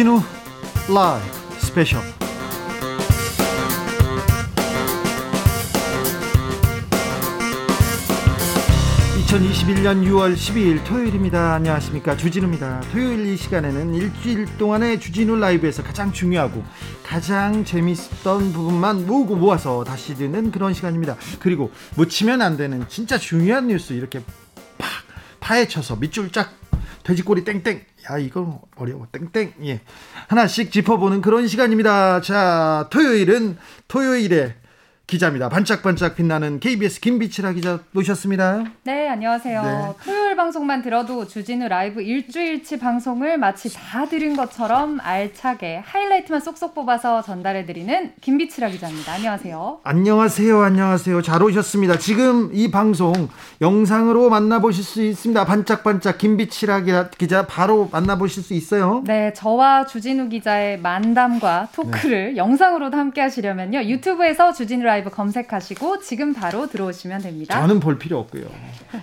주진우 라이브 스페셜 2021년 6월 12일 토요일입니다. 안녕하십니까. 주진우입니다. 토요일 이 시간에는 일주일 동안의 주진우 라이브에서 가장 중요하고 가장 재밌었던 부분만 모으고 모아서 다시 듣는 그런 시간입니다. 그리고 묻히면 안 되는 진짜 중요한 뉴스 이렇게 팍 파헤쳐서 밑줄 쫙 돼지꼬리 땡땡 야 이거 어려워. 땡땡. 예. 하나씩 짚어보는 그런 시간입니다. 자 토요일은 토요일에 기자입니다. 반짝반짝 빛나는 KBS 김비치라 기자 모셨습니다. 네, 안녕하세요. 네. 토요일 방송만 들어도 주진우 라이브 일주일치 방송을 마치 다 들은 것처럼 알차게 하이라이트만 쏙쏙 뽑아서 전달해 드리는 김비치라 기자입니다. 안녕하세요. 안녕하세요. 안녕하세요. 잘 오셨습니다. 지금 이 방송 영상으로 만나보실 수 있습니다. 반짝반짝 김비치라 기자 바로 만나보실 수 있어요. 네, 저와 주진우 기자의 만담과 토크를 네. 영상으로도 함께 하시려면요. 유튜브에서 주진우 라이브 라이브 검색하시고 지금 바로 들어오시면 됩니다. 저는 볼 필요 없고요.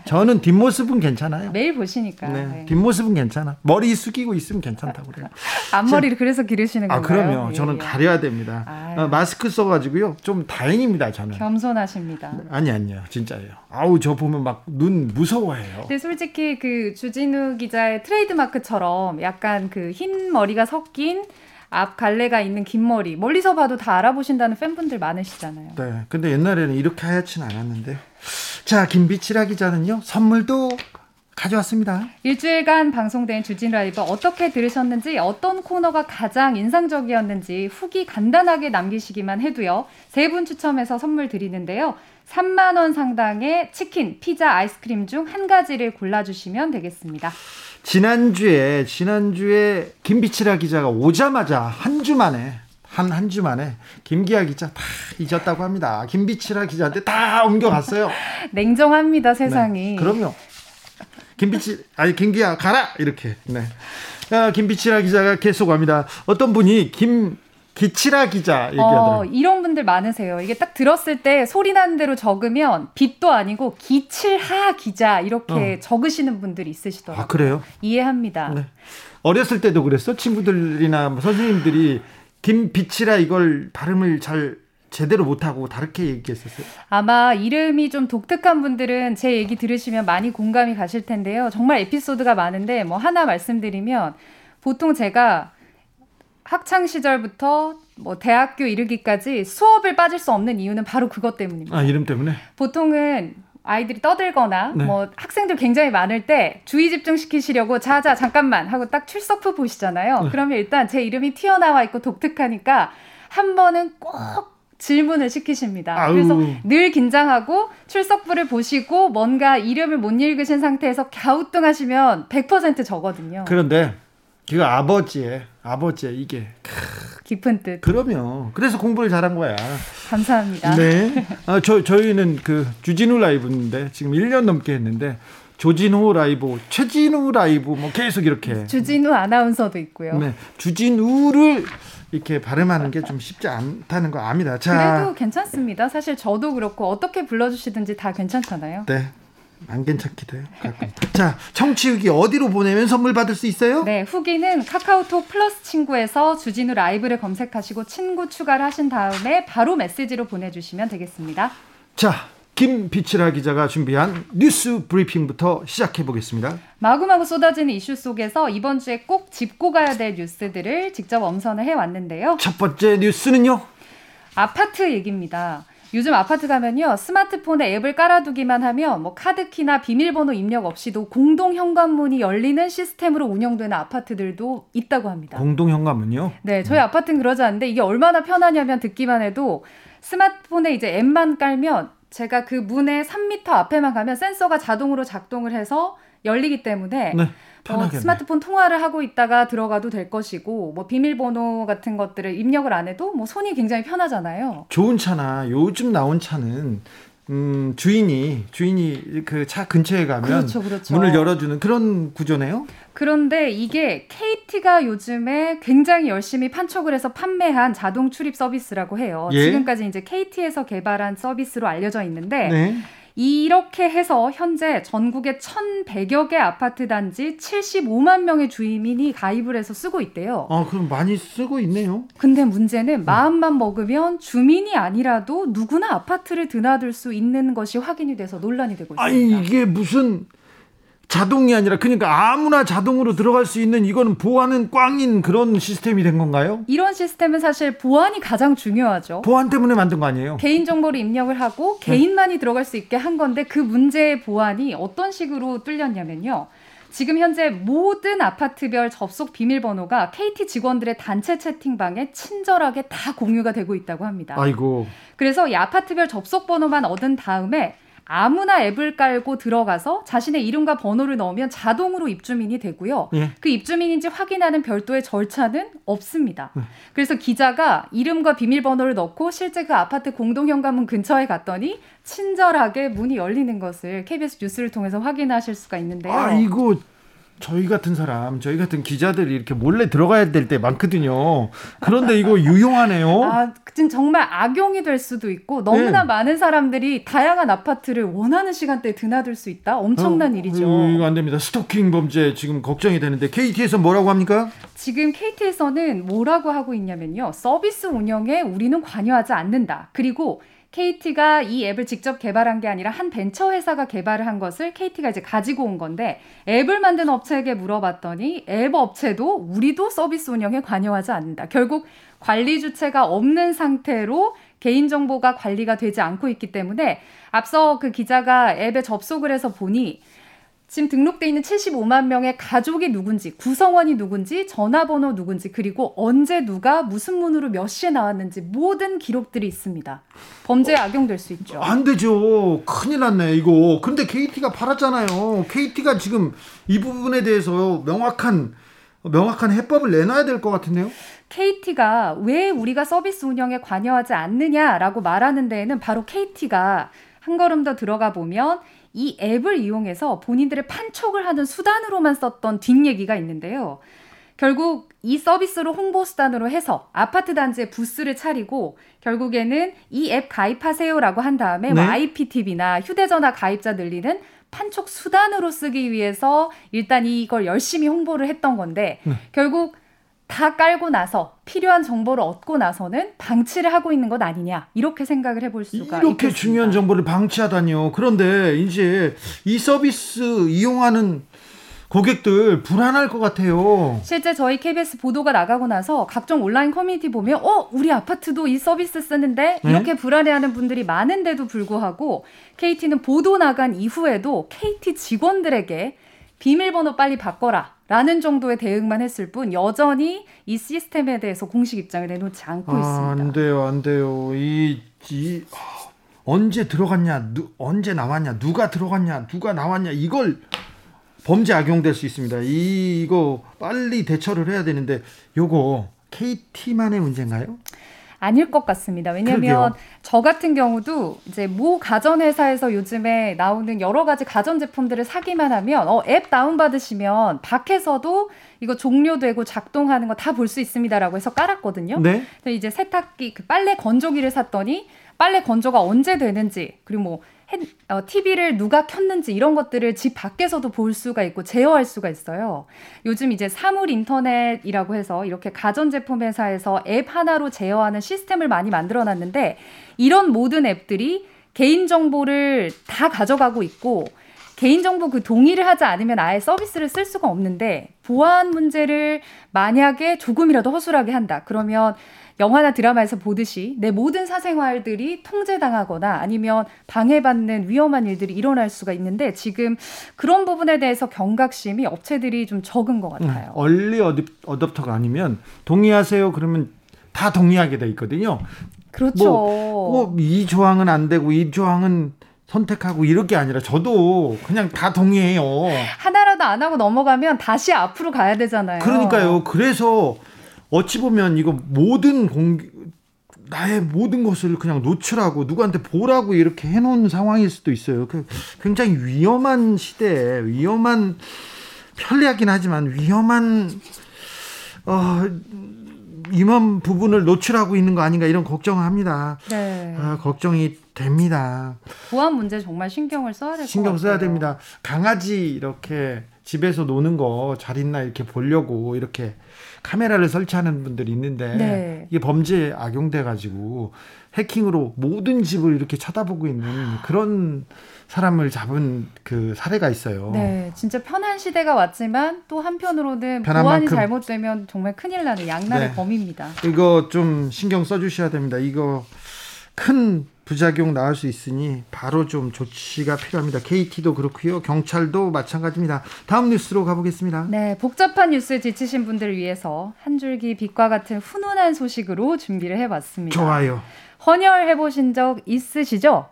저는 뒷모습은 괜찮아요. 매일 보시니까. 네, 네. 뒷모습은 괜찮아. 머리 숙이고 있으면 괜찮다고 그래요. 앞머리를 그래서 기르시는 아, 건가요? 아, 그럼요. 저는 예. 가려야 됩니다. 아 마스크 써가지고요. 좀 다행입니다, 저는. 겸손하십니다. 아니, 아니요. 진짜예요. 아우, 저 보면 막 눈 무서워해요. 근데 솔직히 그 주진우 기자의 트레이드마크처럼 약간 그 흰 머리가 섞인 앞 갈래가 있는 긴 머리 멀리서 봐도 다 알아보신다는 팬분들 많으시잖아요. 네. 근데 옛날에는 이렇게 하얗진 않았는데. 자, 김비치라 기자는요. 선물도 가져왔습니다. 일주일간 방송된 주진 라이브 어떻게 들으셨는지 어떤 코너가 가장 인상적이었는지 후기 간단하게 남기시기만 해도요. 세 분 추첨해서 선물 드리는데요. 3만 원 상당의 치킨, 피자, 아이스크림 중 한 가지를 골라주시면 되겠습니다. 지난주에 지난주에 김비치라 기자가 오자마자 한 주 만에 한 한 주 만에 김기아 기자 다 잊었다고 합니다. 김비치라 기자한테 다 옮겨갔어요. 냉정합니다 세상이. 네, 그럼요. 김비치 아니 김기아 가라 이렇게. 네. 아, 김비치라 기자가 계속 합니다. 어떤 분이 김 기치라 기자 얘기하더라고요. 어, 이런 분들 많으세요. 이게 딱 들었을 때 소리 나는 대로 적으면 빛도 아니고 기칠하 기자 이렇게 어. 적으시는 분들이 있으시더라고요. 아, 그래요? 이해합니다. 네. 어렸을 때도 그랬어? 친구들이나 뭐 선생님들이 김비치라 이걸 발음을 잘 제대로 못하고 다르게 얘기했었어요? 아마 이름이 좀 독특한 분들은 제 얘기 들으시면 많이 공감이 가실 텐데요. 정말 에피소드가 많은데 뭐 하나 말씀드리면 보통 제가 학창 시절부터 뭐 대학교 이르기까지 수업을 빠질 수 없는 이유는 바로 그것 때문입니다. 아, 이름 때문에? 보통은 아이들이 떠들거나 네. 뭐 학생들 굉장히 많을 때 주의 집중시키시려고 자자 잠깐만 하고 딱 출석부 보시잖아요. 네. 그러면 일단 제 이름이 튀어나와 있고 독특하니까 한 번은 꼭 질문을 시키십니다. 아우. 그래서 늘 긴장하고 출석부를 보시고 뭔가 이름을 못 읽으신 상태에서 갸우뚱하시면 100% 저거든요. 그런데 그 아버지의 아버지의 이게 깊은 뜻. 그럼요. 그래서 공부를 잘한 거야. 감사합니다. 네. 아, 저 저희는 그 주진우 라이브인데 지금 1년 넘게 했는데 조진호 라이브, 최진우 라이브 뭐 계속 이렇게 주진우 아나운서도 있고요. 네. 주진우를 이렇게 발음하는 게 좀 쉽지 않다는 거 압니다. 자. 그래도 괜찮습니다. 사실 저도 그렇고 어떻게 불러 주시든지 다 괜찮잖아요. 네. 안 괜찮기도 해요. 자, 청취 후기 어디로 보내면 선물 받을 수 있어요? 네, 후기는 카카오톡 플러스 친구에서 주진우 라이브를 검색하시고 친구 추가를 하신 다음에 바로 메시지로 보내주시면 되겠습니다. 자, 김비치라 기자가 준비한 뉴스 브리핑부터 시작해 보겠습니다. 마구마구 쏟아지는 이슈 속에서 이번 주에 꼭 짚고 가야 될 뉴스들을 직접 엄선을 해 왔는데요. 첫 번째 뉴스는요? 아파트 얘기입니다. 요즘 아파트 가면요 스마트폰에 앱을 깔아두기만 하면 뭐 카드키나 비밀번호 입력 없이도 공동 현관문이 열리는 시스템으로 운영되는 아파트들도 있다고 합니다. 공동 현관문요? 네, 저희 음. 아파트는 그러지 않는데 이게 얼마나 편하냐면 듣기만 해도 스마트폰에 이제 앱만 깔면 제가 그 문의 3m 앞에만 가면 센서가 자동으로 작동을 해서 열리기 때문에 네. 뭐 스마트폰 통화를 하고 있다가 들어가도 될 것이고 뭐 비밀번호 같은 것들을 입력을 안 해도 뭐 손이 굉장히 편하잖아요. 좋은 차나 요즘 나온 차는 음, 주인이 주인이 그 차 근처에 가면 그렇죠, 그렇죠. 문을 열어주는 그런 구조네요. 그런데 이게 KT가 요즘에 굉장히 열심히 판촉을 해서 판매한 자동 출입 서비스라고 해요. 예? 지금까지 이제 KT에서 개발한 서비스로 알려져 있는데 네. 이렇게 해서 현재 전국에 1,100여 개 아파트 단지 75만 명의 주민이 가입을 해서 쓰고 있대요. 아, 그럼 많이 쓰고 있네요. 근데 문제는 마음만 먹으면 주민이 아니라도 누구나 아파트를 드나들 수 있는 것이 확인이 돼서 논란이 되고 있습니다. 아니, 이게 무슨 자동이 아니라 그러니까 아무나 자동으로 들어갈 수 있는 이거는 보안은 꽝인 그런 시스템이 된 건가요? 이런 시스템은 사실 보안이 가장 중요하죠. 보안 때문에 만든 거 아니에요? 개인 정보를 입력을 하고 개인만이 네. 들어갈 수 있게 한 건데 그 문제의 보안이 어떤 식으로 뚫렸냐면요. 지금 현재 모든 아파트별 접속 비밀번호가 KT 직원들의 단체 채팅방에 친절하게 다 공유가 되고 있다고 합니다. 아이고. 그래서 이 아파트별 접속 번호만 얻은 다음에 아무나 앱을 깔고 들어가서 자신의 이름과 번호를 넣으면 자동으로 입주민이 되고요. 예. 그 입주민인지 확인하는 별도의 절차는 없습니다. 예. 그래서 기자가 이름과 비밀번호를 넣고 실제 그 아파트 공동현관문 근처에 갔더니 친절하게 문이 열리는 것을 KBS 뉴스를 통해서 확인하실 수가 있는데요. 아, 이거 저희 같은 사람, 저희 같은 기자들이 이렇게 몰래 들어가야 될 때 많거든요. 그런데 이거 유용하네요. 아, 지금 정말 악용이 될 수도 있고 너무나 네. 많은 사람들이 다양한 아파트를 원하는 시간대에 드나들 수 있다. 엄청난 어, 일이죠. 이거 안 됩니다. 스토킹 범죄 지금 걱정이 되는데 KT에서 뭐라고 합니까? 지금 KT에서는 뭐라고 하고 있냐면요. 서비스 운영에 우리는 관여하지 않는다. 그리고 KT가 이 앱을 직접 개발한 게 아니라 한 벤처 회사가 개발을 한 것을 KT가 이제 가지고 온 건데 앱을 만든 업체에게 물어봤더니 앱 업체도 우리도 서비스 운영에 관여하지 않는다. 결국 관리 주체가 없는 상태로 개인정보가 관리가 되지 않고 있기 때문에 앞서 그 기자가 앱에 접속을 해서 보니 지금 등록돼 있는 75만 명의 가족이 누군지, 구성원이 누군지, 전화번호 누군지, 그리고 언제 누가 무슨 문으로 몇 시에 나왔는지 모든 기록들이 있습니다. 범죄에 어, 악용될 수 있죠. 안 되죠. 큰일 났네, 이거. 근데 KT가 팔았잖아요. KT가 지금 이 부분에 대해서 명확한, 명확한 해법을 내놔야 될 것 같은데요? KT가 왜 우리가 서비스 운영에 관여하지 않느냐라고 말하는 데에는 바로 KT가 한 걸음 더 들어가 보면 이 앱을 이용해서 본인들의 판촉을 하는 수단으로만 썼던 뒷얘기가 있는데요. 결국 이 서비스로 홍보 수단으로 해서 아파트 단지에 부스를 차리고 결국에는 이 앱 가입하세요라고 한 다음에 뭐 네. IPTV나 휴대전화 가입자 늘리는 판촉 수단으로 쓰기 위해서 일단 이걸 열심히 홍보를 했던 건데 네. 결국 다 깔고 나서 필요한 정보를 얻고 나서는 방치를 하고 있는 것 아니냐 이렇게 생각을 해볼 수가 이렇게 있겠습니다. 중요한 정보를 방치하다니요. 그런데 이제 이 서비스 이용하는 고객들 불안할 것 같아요. 실제 저희 KBS 보도가 나가고 나서 각종 온라인 커뮤니티 보면 어 우리 아파트도 이 서비스 쓰는데 네? 이렇게 네? 불안해하는 분들이 많은데도 불구하고 KT는 보도 나간 이후에도 KT 직원들에게 비밀번호 빨리 바꿔라. 라는 정도의 대응만 했을 뿐 여전히 이 시스템에 대해서 공식 입장을 내놓지 않고 아, 있습니다. 안 돼요, 안 돼요. 이, 이 어, 언제 들어갔냐, 누, 언제 나왔냐, 누가 들어갔냐, 누가 나왔냐 이걸 범죄 악용될 수 있습니다. 이, 이거 빨리 대처를 해야 되는데 요거 KT만의 문제인가요? 아닐 것 같습니다. 왜냐하면 저 같은 경우도 이제 모 가전회사에서 요즘에 나오는 여러 가지 가전 제품들을 사기만 하면 어, 앱 다운받으시면 밖에서도 이거 종료되고 작동하는 거 다 볼 수 있습니다라고 해서 깔았거든요. 네. 이제 세탁기, 그 빨래 건조기를 샀더니 빨래 건조가 언제 되는지 그리고 뭐 핸, 어, TV를 누가 켰는지 이런 것들을 집 밖에서도 볼 수가 있고 제어할 수가 있어요. 요즘 이제 사물 인터넷이라고 해서 이렇게 가전제품 회사에서 앱 하나로 제어하는 시스템을 많이 만들어 놨는데 이런 모든 앱들이 개인정보를 다 가져가고 있고 개인정보 그 동의를 하지 않으면 아예 서비스를 쓸 수가 없는데 보안 문제를 만약에 조금이라도 허술하게 한다. 그러면 영화나 드라마에서 보듯이 내 모든 사생활들이 통제당하거나 아니면 방해받는 위험한 일들이 일어날 수가 있는데 지금 그런 부분에 대해서 경각심이 업체들이 좀 적은 것 같아요. 음, 얼리 어댑터가 아니면 동의하세요 그러면 다 동의하게 돼 있거든요. 그렇죠. 뭐, 뭐이 조항은 안 되고 이 조항은 선택하고 이럴 게 아니라 저도 그냥 다 동의해요. 하나라도 안 하고 넘어가면 다시 앞으로 가야 되잖아요. 그러니까요. 그래서 어찌 보면 이거 모든 공 나의 모든 것을 그냥 노출하고 누구한테 보라고 이렇게 해놓은 상황일 수도 있어요. 그 굉장히 위험한 시대에 위험한 편리하긴 하지만 위험한 어 임원 부분을 노출하고 있는 거 아닌가 이런 걱정을 합니다. 네. 아, 걱정이 됩니다. 보안 문제 정말 신경을 써야 될것 신경 써야 됩니다. 강아지 이렇게 집에서 노는 거 잘 있나 이렇게 보려고 이렇게 카메라를 설치하는 분들이 있는데 네. 이게 범죄에 악용돼 가지고 해킹으로 모든 집을 이렇게 쳐다보고 있는 그런 사람을 잡은 그 사례가 있어요. 네, 진짜 편한 시대가 왔지만 또 한편으로는 보안이 만큼. 잘못되면 정말 큰일 나는 양날의 네. 범입니다. 이거 좀 신경 써주셔야 됩니다. 이거 큰 부작용 나올 수 있으니 바로 좀 조치가 필요합니다. KT도 그렇고요. 경찰도 마찬가지입니다. 다음 뉴스로 가보겠습니다. 네, 복잡한 뉴스에 지치신 분들을 위해서 한 줄기 빛과 같은 훈훈한 소식으로 준비를 해봤습니다. 좋아요. 헌혈 해보신 적 있으시죠?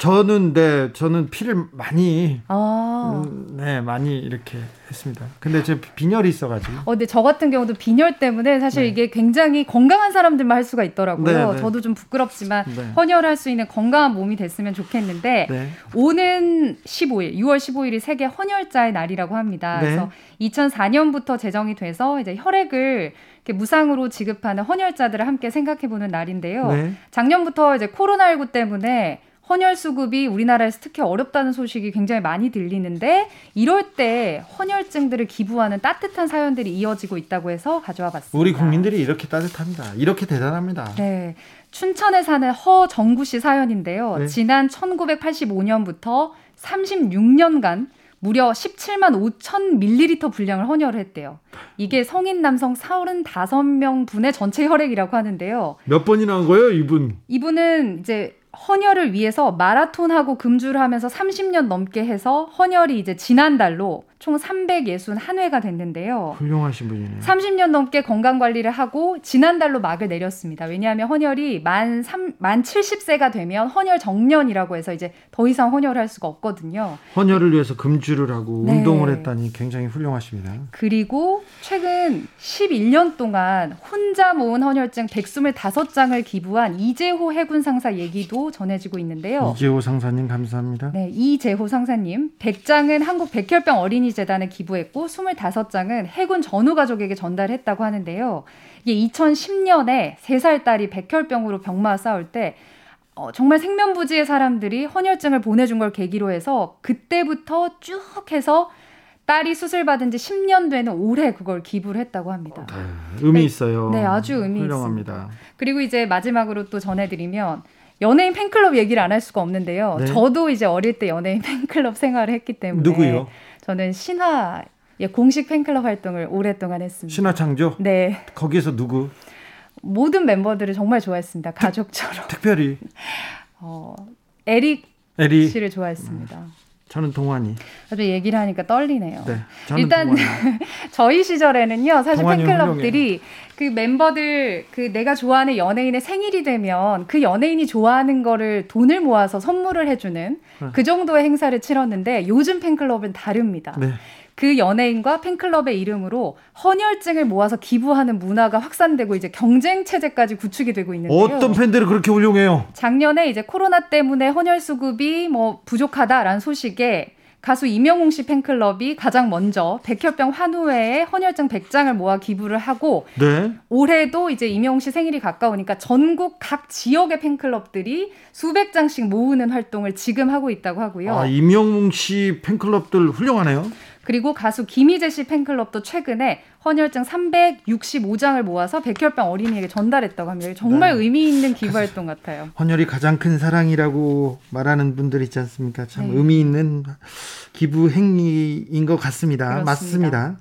저는 네 저는 피를 많이 아. 음, 네 많이 이렇게 했습니다. 근데 제 빈혈이 있어가지고. 어, 근데 저 같은 경우도 빈혈 때문에 사실 네. 이게 굉장히 건강한 사람들만 할 수가 있더라고요. 네, 네. 저도 좀 부끄럽지만 네. 헌혈할 수 있는 건강한 몸이 됐으면 좋겠는데 네. 오는 15일, 6월 15일이 세계 헌혈자의 날이라고 합니다. 네. 그래서 2004년부터 제정이 돼서 이제 혈액을 무상으로 지급하는 헌혈자들을 함께 생각해보는 날인데요. 작년부터 이제 코로나19 때문에 헌혈 수급이 우리나라에서 특히 어렵다는 소식이 굉장히 많이 들리는데 이럴 때 헌혈증들을 기부하는 따뜻한 사연들이 이어지고 있다고 해서 가져와 봤습니다. 우리 국민들이 이렇게 따뜻합니다. 이렇게 대단합니다. 네. 춘천에 사는 허정구 씨 사연인데요. 네. 지난 1985년부터 36년간 무려 17만 5천 밀리리터 분량을 헌혈을 했대요. 이게 성인 남성 35명 분의 전체 혈액이라고 하는데요. 몇 번이나 한 거예요, 이분? 이분은 이제 헌혈을 위해서 마라톤하고 금주를 하면서 30년 넘게 해서 헌혈이 이제 지난달로 총 361회가 됐는데요. 훌륭하신 분이네요. 30년 넘게 건강 관리를 하고 지난달로 막을 내렸습니다. 왜냐하면 헌혈이 만, 3, 만 70세가 되면 헌혈 정년이라고 해서 이제 더 이상 헌혈할 수가 없거든요. 헌혈을 위해서 금주를 하고 네. 운동을 했다니 굉장히 훌륭하십니다. 그리고 최근 11년 동안 혼자 모은 헌혈증 125장을 기부한 이재호 해군 상사 얘기도 전해지고 있는데요. 이재호 상사님 감사합니다. 네, 이재호 상사님 100장은 한국 백혈병 어린이 재단에 기부했고 25장은 해군 전후 가족에게 전달했다고 하는데요. 이게 2010년에 3살 딸이 백혈병으로 병마 싸울 때 어, 정말 생면부지의 사람들이 헌혈증을 보내준 걸 계기로 해서 그때부터 쭉 해서 딸이 수술 받은 지 10년 되는 올해 그걸 기부를 했다고 합니다. 네, 의미 네, 있어요. 네, 아주 의미 훌륭합니다. 있습니다. 그리고 이제 마지막으로 또 전해드리면 연예인 팬클럽 얘기를 안 할 수가 없는데요. 네? 저도 이제 어릴 때 연예인 팬클럽 생활을 했기 때문에 누구요? 저는 신화 예, 공식 팬클럽 활동을 오랫동안 했습니다. 신화 창조? 네. 거기에서 누구? 모든 멤버들을 정말 좋아했습니다. 가족처럼. 특 별히 어, 에릭, 에릭 씨를 좋아했습니다. 음. 저는 동환이. 아주 얘기를 하니까 떨리네요. 네, 일단 저희 시절에는요, 사실 팬클럽들이 그 멤버들 그 내가 좋아하는 연예인의 생일이 되면 그 연예인이 좋아하는 거를 돈을 모아서 선물을 해주는 네. 그 정도의 행사를 치렀는데 요즘 팬클럽은 다릅니다. 네. 그 연예인과 팬클럽의 이름으로 헌혈증을 모아서 기부하는 문화가 확산되고 이제 경쟁 체제까지 구축이 되고 있는데요. 어떤 팬들을 그렇게 훌륭해요? 작년에 이제 코로나 때문에 헌혈 수급이 뭐 부족하다라는 소식에 가수 이명웅 씨 팬클럽이 가장 먼저 백혈병 환우회에 헌혈증 100장을 모아 기부를 하고 네. 올해도 이제 이명웅 씨 생일이 가까우니까 전국 각 지역의 팬클럽들이 수백 장씩 모으는 활동을 지금 하고 있다고 하고요. 아, 이명웅 씨 팬클럽들 훌륭하네요. 그리고 가수 김희재 씨 팬클럽도 최근에 헌혈증 365장을 모아서 백혈병 어린이에게 전달했다고 합니다. 정말 네. 의미 있는 기부 활동 같아요. 헌혈이 가장 큰 사랑이라고 말하는 분들 있지 않습니까? 참 네. 의미 있는 기부 행위인 것 같습니다. 그렇습니다. 맞습니다.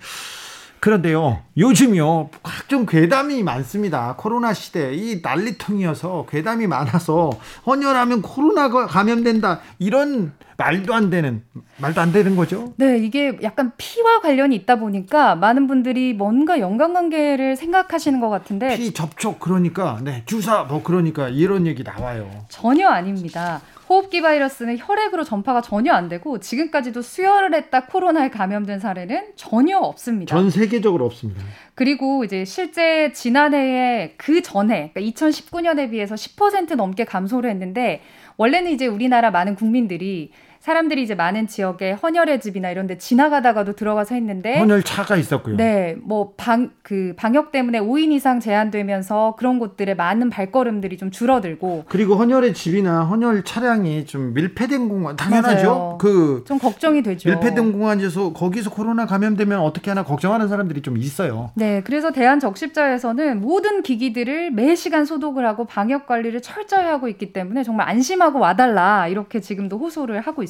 그런데요, 요즘요, 각종 괴담이 많습니다. 코로나 시대, 이 난리통이어서 괴담이 많아서, 헌혈하면 코로나가 감염된다. 이런 말도 안 되는, 말도 안 되는 거죠? 네, 이게 약간 피와 관련이 있다 보니까 많은 분들이 뭔가 연관관계를 생각하시는 것 같은데. 피 접촉, 그러니까, 네, 주사, 뭐, 그러니까 이런 얘기 나와요. 전혀 아닙니다. 호흡기 바이러스는 혈액으로 전파가 전혀 안 되고 지금까지도 수혈을 했다 코로나에 감염된 사례는 전혀 없습니다. 전 세계적으로 없습니다. 그리고 이제 실제 지난해에 그 전에 그러니까 2019년에 비해서 10% 넘게 감소를 했는데 원래는 이제 우리나라 많은 국민들이 사람들이 이제 많은 지역에 헌혈의 집이나 이런 데 지나가다가도 들어가서 했는데 헌혈 차가 있었고요. 네. 뭐 방 그 방역 때문에 5인 이상 제한되면서 그런 곳들에 많은 발걸음들이 좀 줄어들고 그리고 헌혈의 집이나 헌혈 차량이 좀 밀폐된 공간 당연하죠. 그 좀 걱정이 되죠. 밀폐된 공간에서 거기서 코로나 감염되면 어떻게 하나 걱정하는 사람들이 좀 있어요. 네. 그래서 대한 적십자에서는 모든 기기들을 매 시간 소독을 하고 방역 관리를 철저히 하고 있기 때문에 정말 안심하고 와달라 이렇게 지금도 호소를 하고 있습니다.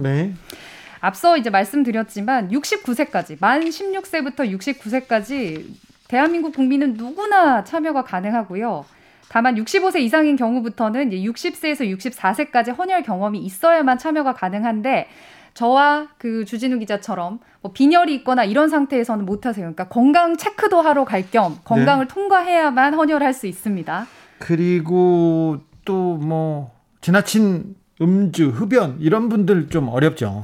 네. 앞서 이제 말씀드렸지만 69세까지 만 16세부터 69세까지 대한민국 국민은 누구나 참여가 가능하고요. 다만 65세 이상인 경우부터는 이제 60세에서 64세까지 헌혈 경험이 있어야만 참여가 가능한데 저와 그 주진우 기자처럼 뭐 빈혈이 있거나 이런 상태에서는 못 하세요. 그러니까 건강 체크도 하러 갈 겸 건강을 네. 통과해야만 헌혈할 수 있습니다. 그리고 또 뭐 지나친 음주, 흡연 이런 분들 좀 어렵죠.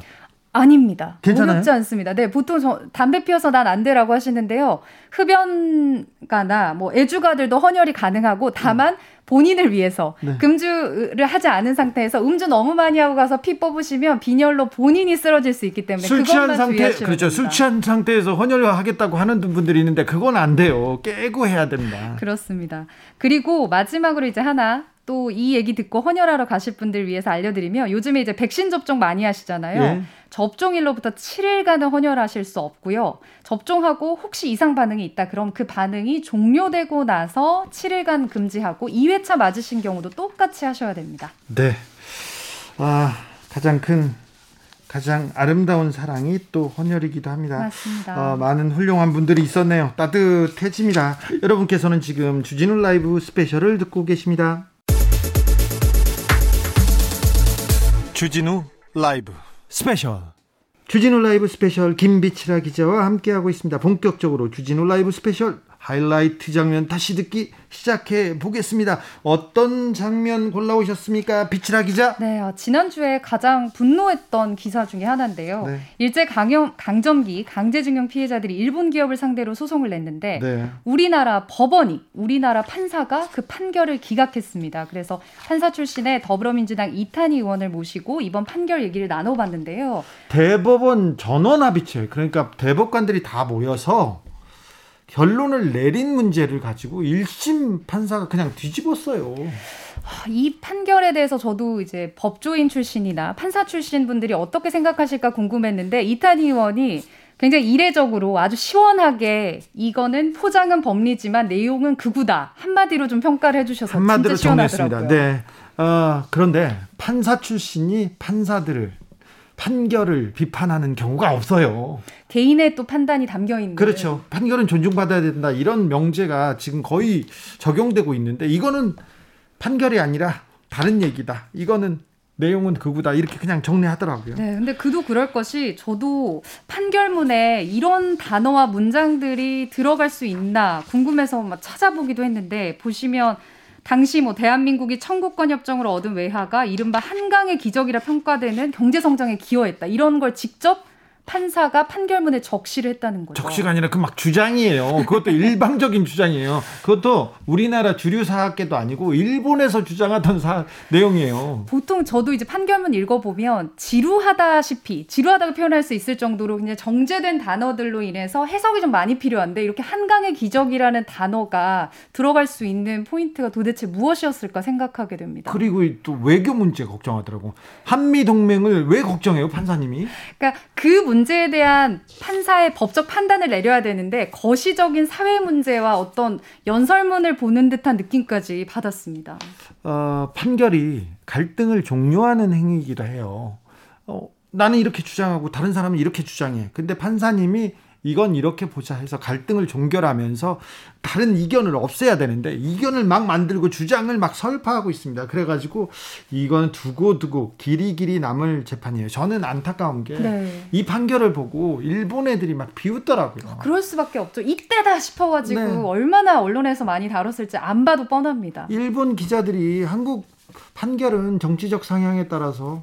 아닙니다. 괜찮아요? 어렵지 않습니다. 네, 보통 저, 담배 피워서 난 안 돼라고 하시는데요. 흡연가나 뭐 애주가들도 헌혈이 가능하고 다만 음. 본인을 위해서 네. 금주를 하지 않은 상태에서 음주 너무 많이 하고 가서 피 뽑으시면 빈혈로 본인이 쓰러질 수 있기 때문에 술 취한 상태 그렇죠. 술 취한 상태에서 헌혈 하겠다고 하는 분들이 있는데 그건 안 돼요. 깨고 해야 됩니다. 그렇습니다. 그리고 마지막으로 이제 하나 또 이 얘기 듣고 헌혈하러 가실 분들 위해서 알려드리면 요즘에 이제 백신 접종 많이 하시잖아요. 예. 접종일로부터 7일간은 헌혈하실 수 없고요. 접종하고 혹시 이상 반응이 있다 그럼 그 반응이 종료되고 나서 7일간 금지하고 2회차 맞으신 경우도 똑같이 하셔야 됩니다. 네. 아, 가장 큰 가장 아름다운 사랑이 또 헌혈이기도 합니다. 맞습니다. 어, 많은 훌륭한 분들이 있었네요. 따뜻해집니다. 여러분께서는 지금 주진우 라이브 스페셜을 듣고 계십니다. 주진우 라이브. 스페셜. 주진우 라이브 스페셜 김비치라 기자와 함께하고 있습니다. 본격적으로 주진우 라이브 스페셜 하이라이트 장면 다시 듣기 시작해 보겠습니다. 어떤 장면 골라오셨습니까? 비치라 기자? 네, 어, 지난주에 가장 분노했던 기사 중에 하나인데요. 네. 일제 강염, 강점기 강제징용 피해자들이 일본 기업을 상대로 소송을 냈는데 네. 우리나라 법원이 우리나라 판사가 그 판결을 기각했습니다. 그래서 판사 출신의 더불어민주당 이탄희 의원을 모시고 이번 판결 얘기를 나눠봤는데요. 대법원 전원 합의체 그러니까 대법관들이 다 모여서 결론을 내린 문제를 가지고 1심 판사가 그냥 뒤집었어요. 이 판결에 대해서 저도 이제 법조인 출신이나 판사 출신 분들이 어떻게 생각하실까 궁금했는데 이탄희 의원이 굉장히 이례적으로 아주 시원하게 이거는 포장은 법리지만 내용은 극우다 한마디로 좀 평가를 해주셔서 한마디로 진짜 시원하더라고요. 네. 어, 그런데 판사 출신이 판사들을 판결을 비판하는 경우가 없어요. 개인의 또 판단이 담겨 있는. 그렇죠. 판결은 존중받아야 된다. 이런 명제가 지금 거의 적용되고 있는데 이거는 판결이 아니라 다른 얘기다. 이거는 내용은 그구다 이렇게 그냥 정리하더라고요. 네, 근데 그도 그럴 것이 저도 판결문에 이런 단어와 문장들이 들어갈 수 있나 궁금해서 막 찾아보기도 했는데 보시면 당시 뭐 대한민국이 청구권 협정으로 얻은 외화가 이른바 한강의 기적이라 평가되는 경제 성장에 기여했다. 이런 걸 직접 판사가 판결문에 적시를 했다는 거죠. 적시가 아니라 그 막 주장이에요. 그것도 일방적인 주장이에요. 그것도 우리나라 주류 사학계도 아니고 일본에서 주장하던 사, 내용이에요. 보통 저도 이제 판결문 읽어보면 지루하다시피 지루하다고 표현할 수 있을 정도로 그냥 정제된 단어들로 인해서 해석이 좀 많이 필요한데 이렇게 한강의 기적이라는 단어가 들어갈 수 있는 포인트가 도대체 무엇이었을까 생각하게 됩니다. 그리고 또 외교 문제 걱정하더라고. 한미 동맹을 왜 걱정해요, 판사님이? 그러니까 그 문. 문제에 대한 판사의 법적 판단을 내려야 되는데 거시적인 사회 문제와 어떤 연설문을 보는 듯한 느낌까지 받았습니다. 어, 판결이 갈등을 종료하는 행위이기도 해요. 어, 나는 이렇게 주장하고 다른 사람은 이렇게 주장해. 근데 판사님이 이건 이렇게 보자 해서 갈등을 종결하면서 다른 이견을 없애야 되는데 이견을 막 만들고 주장을 막 설파하고 있습니다. 그래가지고 이건 두고 두고 길이 길이 남을 재판이에요. 저는 안타까운 게이 네. 판결을 보고 일본 애들이 막 비웃더라고요. 그럴 수밖에 없죠. 이때다 싶어가지고 네. 얼마나 언론에서 많이 다뤘을지 안 봐도 뻔합니다. 일본 기자들이 한국 판결은 정치적 상향에 따라서 어,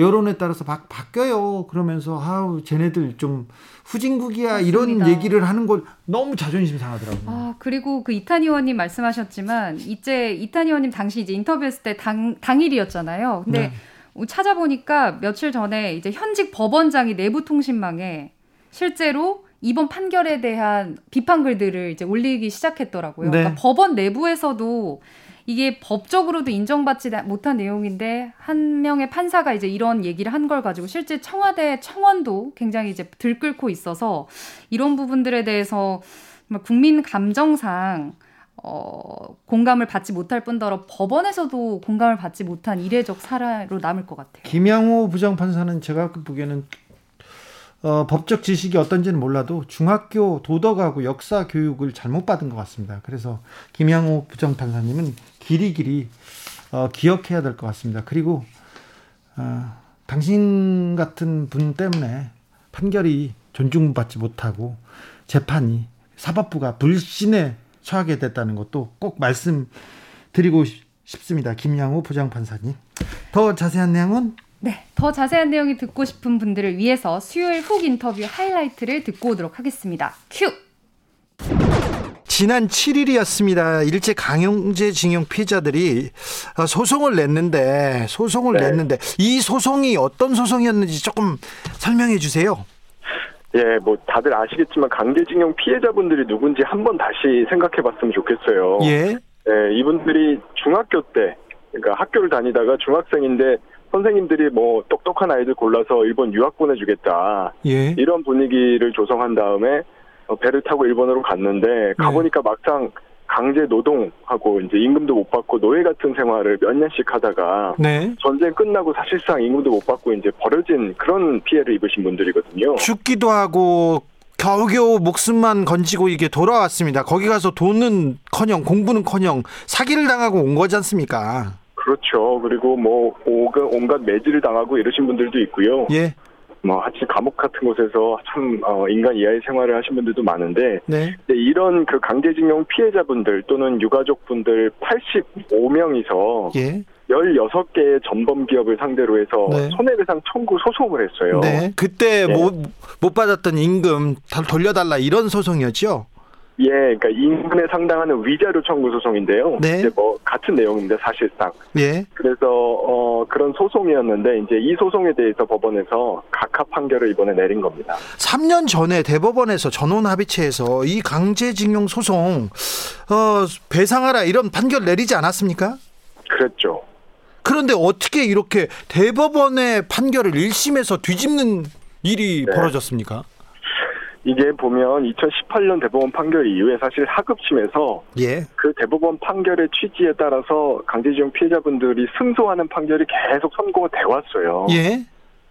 여론에 따라서 바, 바뀌어요. 그러면서 아우 쟤네들 좀 후진국이야 맞습니다. 이런 얘기를 하는 걸 너무 자존심 상하더라고요. 아 그리고 그 이탄 의원님 말씀하셨지만 이제 이탄 의원님 당시 이제 인터뷰했을 때 당 당일이었잖아요. 근데 네. 찾아보니까 며칠 전에 이제 현직 법원장이 내부 통신망에 실제로 이번 판결에 대한 비판 글들을 이제 올리기 시작했더라고요. 네. 그러니까 법원 내부에서도 이게 법적으로도 인정받지 못한 내용인데 한 명의 판사가 이제 이런 얘기를 한 걸 가지고 실제 청와대 청원도 굉장히 이제 들끓고 있어서 이런 부분들에 대해서 국민 감정상 어, 공감을 받지 못할 뿐더러 법원에서도 공감을 받지 못한 이례적 사례로 남을 것 같아요. 김양호 부장판사는 제가 보기에는 어, 법적 지식이 어떤지는 몰라도 중학교 도덕하고 역사 교육을 잘못 받은 것 같습니다. 그래서 김양호 부정판사님은 길이 길이 어, 기억해야 될 것 같습니다. 그리고 어, 당신 같은 분 때문에 판결이 존중받지 못하고 재판이 사법부가 불신에 처하게 됐다는 것도 꼭 말씀드리고 싶습니다. 김양호 부장판사님. 더 자세한 내용은 네, 더 자세한 내용이 듣고 싶은 분들을 위해서 수요일 훅 인터뷰 하이라이트를 듣고 오도록 하겠습니다. 큐! 지난 7일이었습니다. 일제 강용제징용 피해자들이 어, 소송을 냈는데 소송을 네. 냈는데 이 소송이 어떤 소송이었는지 조금 설명해 주세요. 예, 뭐 다들 아시겠지만 강제징용 피해자분들이 누군지 한번 다시 생각해 봤으면 좋겠어요. 예. 예, 이분들이 중학교 때 그러니까 학교를 다니다가 중학생인데 선생님들이 뭐 똑똑한 아이들 골라서 일본 유학 보내주겠다. 예. 이런 분위기를 조성한 다음에 어, 배를 타고 일본으로 갔는데 네. 가보니까 예. 막상 강제 노동하고 이제 임금도 못 받고 노예 같은 생활을 몇 년씩 하다가 네. 전쟁 끝나고 사실상 임금도 못 받고 이제 버려진 그런 피해를 입으신 분들이거든요. 죽기도 하고 겨우겨우 목숨만 건지고 이게 돌아왔습니다. 거기 가서 돈은커녕 공부는커녕 사기를 당하고 온 거지 않습니까? 그렇죠. 그리고 뭐 온갖 매질을 당하고 이러신 분들도 있고요. 예. 뭐 하여튼 감옥 같은 곳에서 참 어, 인간 이하의 생활을 하신 분들도 많은데 네. 이런 그 강제징용 피해자분들 또는 유가족분들 85명이서 예. 16개의 전범 기업을 상대로 해서 네. 손해배상 청구 소송을 했어요. 네. 그때 네. 못, 못 받았던 임금 다 돌려달라 이런 소송이었죠? 예, 그러니까 임금에 상당하는 위자료 청구 소송인데요. 네. 이제 뭐 같은 내용입니다, 사실상. 예. 그래서 어 그런 소송이었는데 이제 이 소송에 대해서 법원에서 각하 판결을 이번에 내린 겁니다. 3년 전에 대법원에서 전원 합의체에서 이 강제징용 소송 어 배상하라 이런 판결 내리지 않았습니까? 그랬죠. 그런데 어떻게 이렇게 대법원의 판결을 1심에서 뒤집는 일이 네. 벌어졌습니까? 이게 보면 2018년 대법원 판결 이후에 사실 하급심에서 예. 그 대법원 판결의 취지에 따라서 강제징용 피해자분들이 승소하는 판결이 계속 선고가 돼 왔어요. 예.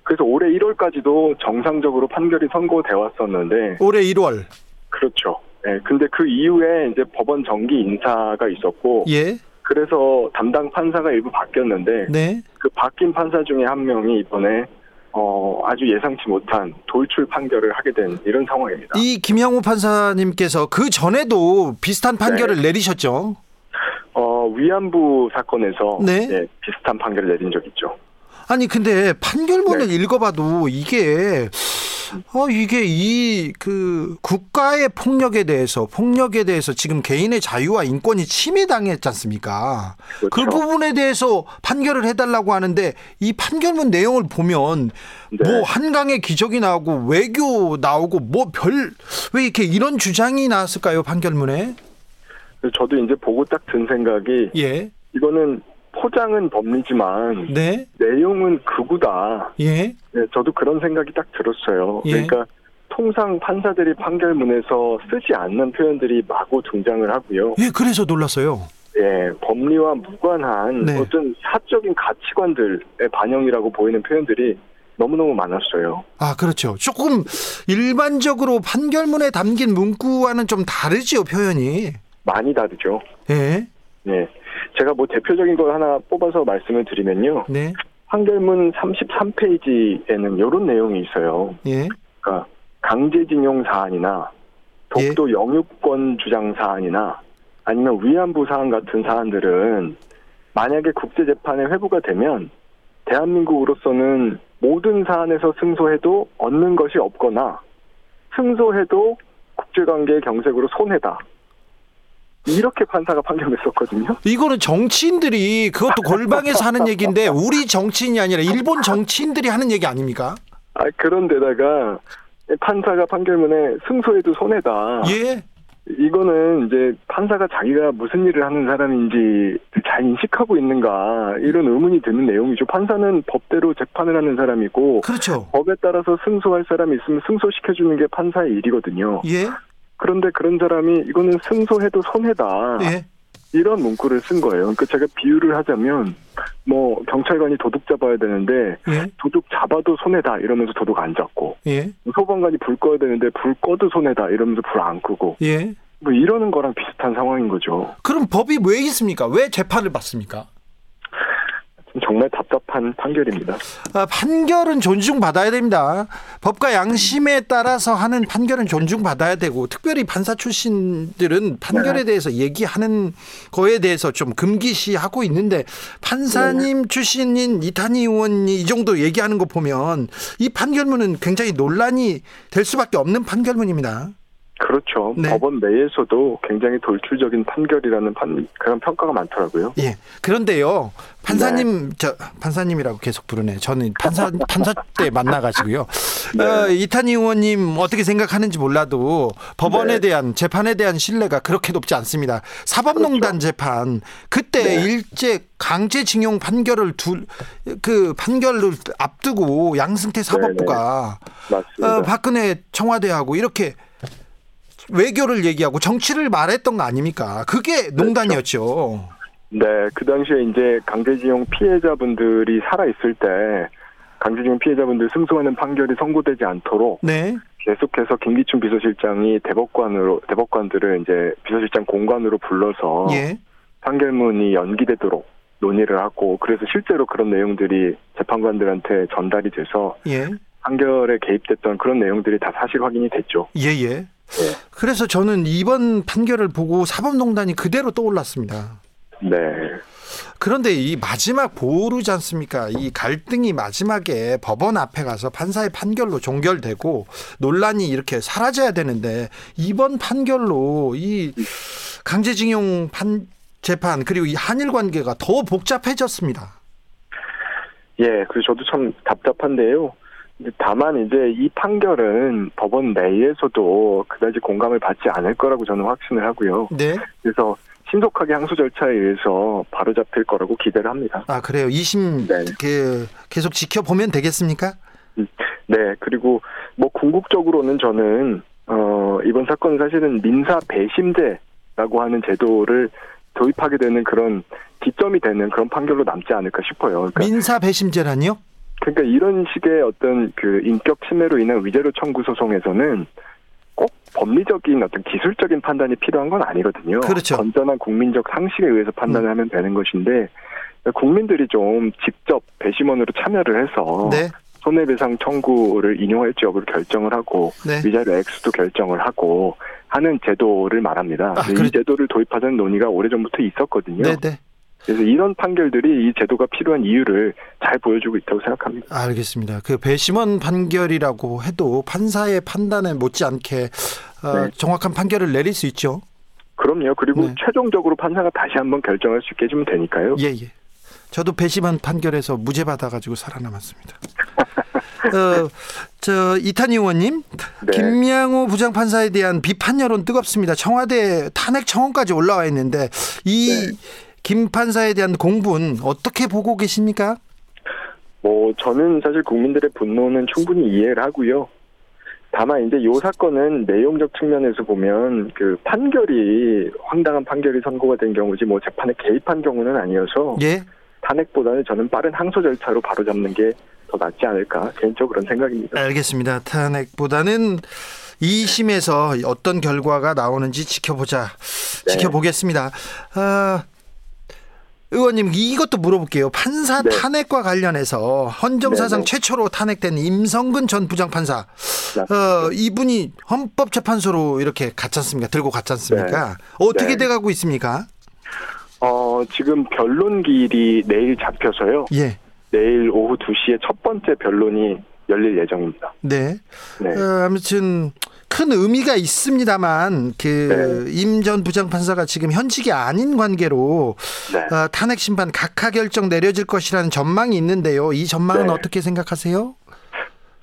그래서 올해 1월까지도 정상적으로 판결이 선고돼 왔었는데 올해 1월 그렇죠. 예. 근데 그 이후에 이제 법원 정기 인사가 있었고 예. 그래서 담당 판사가 일부 바뀌었는데 네. 그 바뀐 판사 중에 한 명이 이번에 어, 아주 예상치 못한 돌출 판결을 하게 된 이런 상황입니다. 이 김영우 판사님께서 그 전에도 비슷한 판결을 네. 내리셨죠? 어, 위안부 사건에서 네. 네, 비슷한 판결을 내린 적 있죠. 아니 근데 판결문을 네. 읽어봐도 이게 어 이게 이 그 국가의 폭력에 대해서 폭력에 대해서 지금 개인의 자유와 인권이 침해당했지 않습니까? 그렇죠. 그 부분에 대해서 판결을 해달라고 하는데 이 판결문 내용을 보면 네. 뭐 한강의 기적이 나오고 외교 나오고 뭐 별 왜 이렇게 이런 주장이 나왔을까요 판결문에? 저도 이제 보고 딱 든 생각이 예. 이거는 포장은 법리지만 네. 내용은 극우다. 예. 네, 저도 그런 생각이 딱 들었어요. 예. 그러니까 통상 판사들이 판결문에서 쓰지 않는 표현들이 마구 등장을 하고요. 예, 그래서 놀랐어요. 예, 법리와 무관한 네. 어떤 사적인 가치관들의 반영이라고 보이는 표현들이 너무너무 많았어요. 아, 그렇죠. 조금 일반적으로 판결문에 담긴 문구와는 좀 다르지요, 표현이. 많이 다르죠. 예. 네. 제가 뭐 대표적인 걸 하나 뽑아서 말씀을 드리면요. 네. 판결문 33페이지에는 이런 내용이 있어요. 예. 그러니까 강제징용 사안이나 독도 예. 영유권 주장 사안이나 아니면 위안부 사안 같은 사안들은 만약에 국제재판에 회부가 되면 대한민국으로서는 모든 사안에서 승소해도 얻는 것이 없거나 승소해도 국제관계 경색으로 손해다. 이렇게 판사가 판결했었거든요. 이거는 정치인들이 그것도 골방에서 하는 얘기인데 우리 정치인이 아니라 일본 정치인들이 하는 얘기 아닙니까? 아 그런데다가 판사가 판결문에 승소해도 손해다. 예. 이거는 이제 판사가 자기가 무슨 일을 하는 사람인지 잘 인식하고 있는가 이런 의문이 드는 내용이죠. 판사는 법대로 재판을 하는 사람이고 그렇죠. 법에 따라서 승소할 사람이 있으면 승소시켜주는 게 판사의 일이거든요. 예. 그런데 그런 사람이 이거는 승소해도 손해다. 예. 이런 문구를 쓴 거예요. 그러니까 제가 비유를 하자면 뭐 경찰관이 도둑 잡아야 되는데 예. 도둑 잡아도 손해다 이러면서 도둑 안 잡고 예. 소방관이 불 꺼야 되는데 불 꺼도 손해다 이러면서 불 안 끄고 예. 뭐 이러는 거랑 비슷한 상황인 거죠. 그럼 법이 왜 있습니까? 왜 재판을 받습니까? 정말 답답한 판결입니다. 아, 판결은 존중받아야 됩니다. 법과 양심에 따라서 하는 판결은 존중받아야 되고 특별히 판사 출신들은 판결에 네. 대해서 얘기하는 거에 대해서 좀 금기시하고 있는데 판사님 출신인 이탄희 의원이 이 정도 얘기하는 거 보면 이 판결문은 굉장히 논란이 될 수밖에 없는 판결문입니다. 그렇죠. 네. 법원 내에서도 굉장히 돌출적인 판결이라는 판, 그런 평가가 많더라고요. 예. 그런데요, 판사님, 저, 판사님이라고 계속 부르네. 저는 판사, 판사 때 만나가지고요. 네. 어, 이탄희 의원님 어떻게 생각하는지 몰라도 법원에 네. 대한, 재판에 대한 신뢰가 그렇게 높지 않습니다. 사법농단 재판, 그때 그렇죠. 네. 일제 강제징용 판결을 둘, 그 판결을 앞두고 양승태 사법부가 맞습니다. 어, 박근혜 청와대하고 이렇게 외교를 얘기하고 정치를 말했던 거 아닙니까? 그게 농단이었죠. 네, 그 당시에 이제 강제징용 피해자분들이 살아있을 때 강제징용 피해자분들 승소하는 판결이 선고되지 않도록 네. 계속해서 김기춘 비서실장이 대법관으로 대법관들을 이제 비서실장 공관으로 불러서 예. 판결문이 연기되도록 논의를 하고 그래서 실제로 그런 내용들이 재판관들한테 전달이 돼서 예. 판결에 개입됐던 그런 내용들이 다 사실 확인이 됐죠. 예, 예. 그래서 저는 이번 판결을 보고 사법농단이 그대로 떠올랐습니다. 네. 그런데 이 마지막 보루지 않습니까? 이 갈등이 마지막에 법원 앞에 가서 판사의 판결로 종결되고 논란이 이렇게 사라져야 되는데 이번 판결로 이 강제징용 판 재판 그리고 이 한일 관계가 더 복잡해졌습니다. 예, 그래서 저도 참 답답한데요. 다만 이제 이 판결은 법원 내에서도 그다지 공감을 받지 않을 거라고 저는 확신을 하고요. 네. 그래서 신속하게 항소 절차에 의해서 바로 잡힐 거라고 기대를 합니다. 아 그래요. 2심 네. 그 계속 지켜보면 되겠습니까? 네, 그리고 뭐 궁극적으로는 저는 어 이번 사건은 사실은 민사 배심제라고 하는 제도를 도입하게 되는 그런 기점이 되는 그런 판결로 남지 않을까 싶어요. 그러니까 민사 배심제란요? 그러니까 이런 식의 어떤 그 인격 침해로 인한 위자료 청구 소송에서는 꼭 법리적인 어떤 기술적인 판단이 필요한 건 아니거든요. 그렇죠. 건전한 국민적 상식에 의해서 판단을 하면 되는 것인데 국민들이 좀 직접 배심원으로 참여를 해서 네. 손해배상 청구를 인용할지 여부를 결정을 하고 네. 위자료 액수도 결정을 하고 하는 제도를 말합니다. 아, 이 그래- 제도를 도입하자는 논의가 오래전부터 있었거든요. 네, 네. 그래서 이런 판결들이 이 제도가 필요한 이유를 잘 보여주고 있다고 생각합니다. 알겠습니다. 그 배심원 판결이라고 해도 판사의 판단에 못지않게 어, 네. 정확한 판결을 내릴 수 있죠. 그럼요. 그리고 네. 최종적으로 판사가 다시 한번 결정할 수 있게 해주면 되니까요. 예, 예. 저도 배심원 판결에서 무죄 받아가지고 살아남았습니다. 어, 저 이탄희 의원님, 네. 김양호 부장판사에 대한 비판 여론 뜨겁습니다. 청와대 탄핵 청원까지 올라와 있는데 이 네. 김 판사에 대한 공분 어떻게 보고 계십니까? 뭐 저는 사실 국민들의 분노는 충분히 이해를 하고요. 다만 이제 요 사건은 내용적 측면에서 보면 그 판결이 황당한 판결이 선고가 된 경우지 뭐 재판에 개입한 경우는 아니어서 예. 탄핵보다는 저는 빠른 항소 절차로 바로 잡는 게 더 낫지 않을까 개인적으로 그런 생각입니다. 알겠습니다. 탄핵보다는 2심에서 어떤 결과가 나오는지 지켜보자. 네. 지켜보겠습니다. 아, 의원님 이것도 물어볼게요. 판사 네. 탄핵과 관련해서 헌정사상 네, 네. 최초로 탄핵된 임성근 전 부장판사. 어, 이분이 헌법재판소로 이렇게 갔지 않습니까? 들고 갔지 않습니까? 어떻게 네. 돼가고 있습니까? 어 지금 변론 기일이 내일 잡혀서요. 예. 내일 오후 2시에 첫 번째 변론이 열릴 예정입니다. 네. 네. 어, 아무튼 큰 의미가 있습니다만 그 네. 임전 부장판사가 지금 현직이 아닌 관계로 네. 어, 탄핵 심판 각하 결정 내려질 것이라는 전망이 있는데요. 이 전망은 네. 어떻게 생각하세요?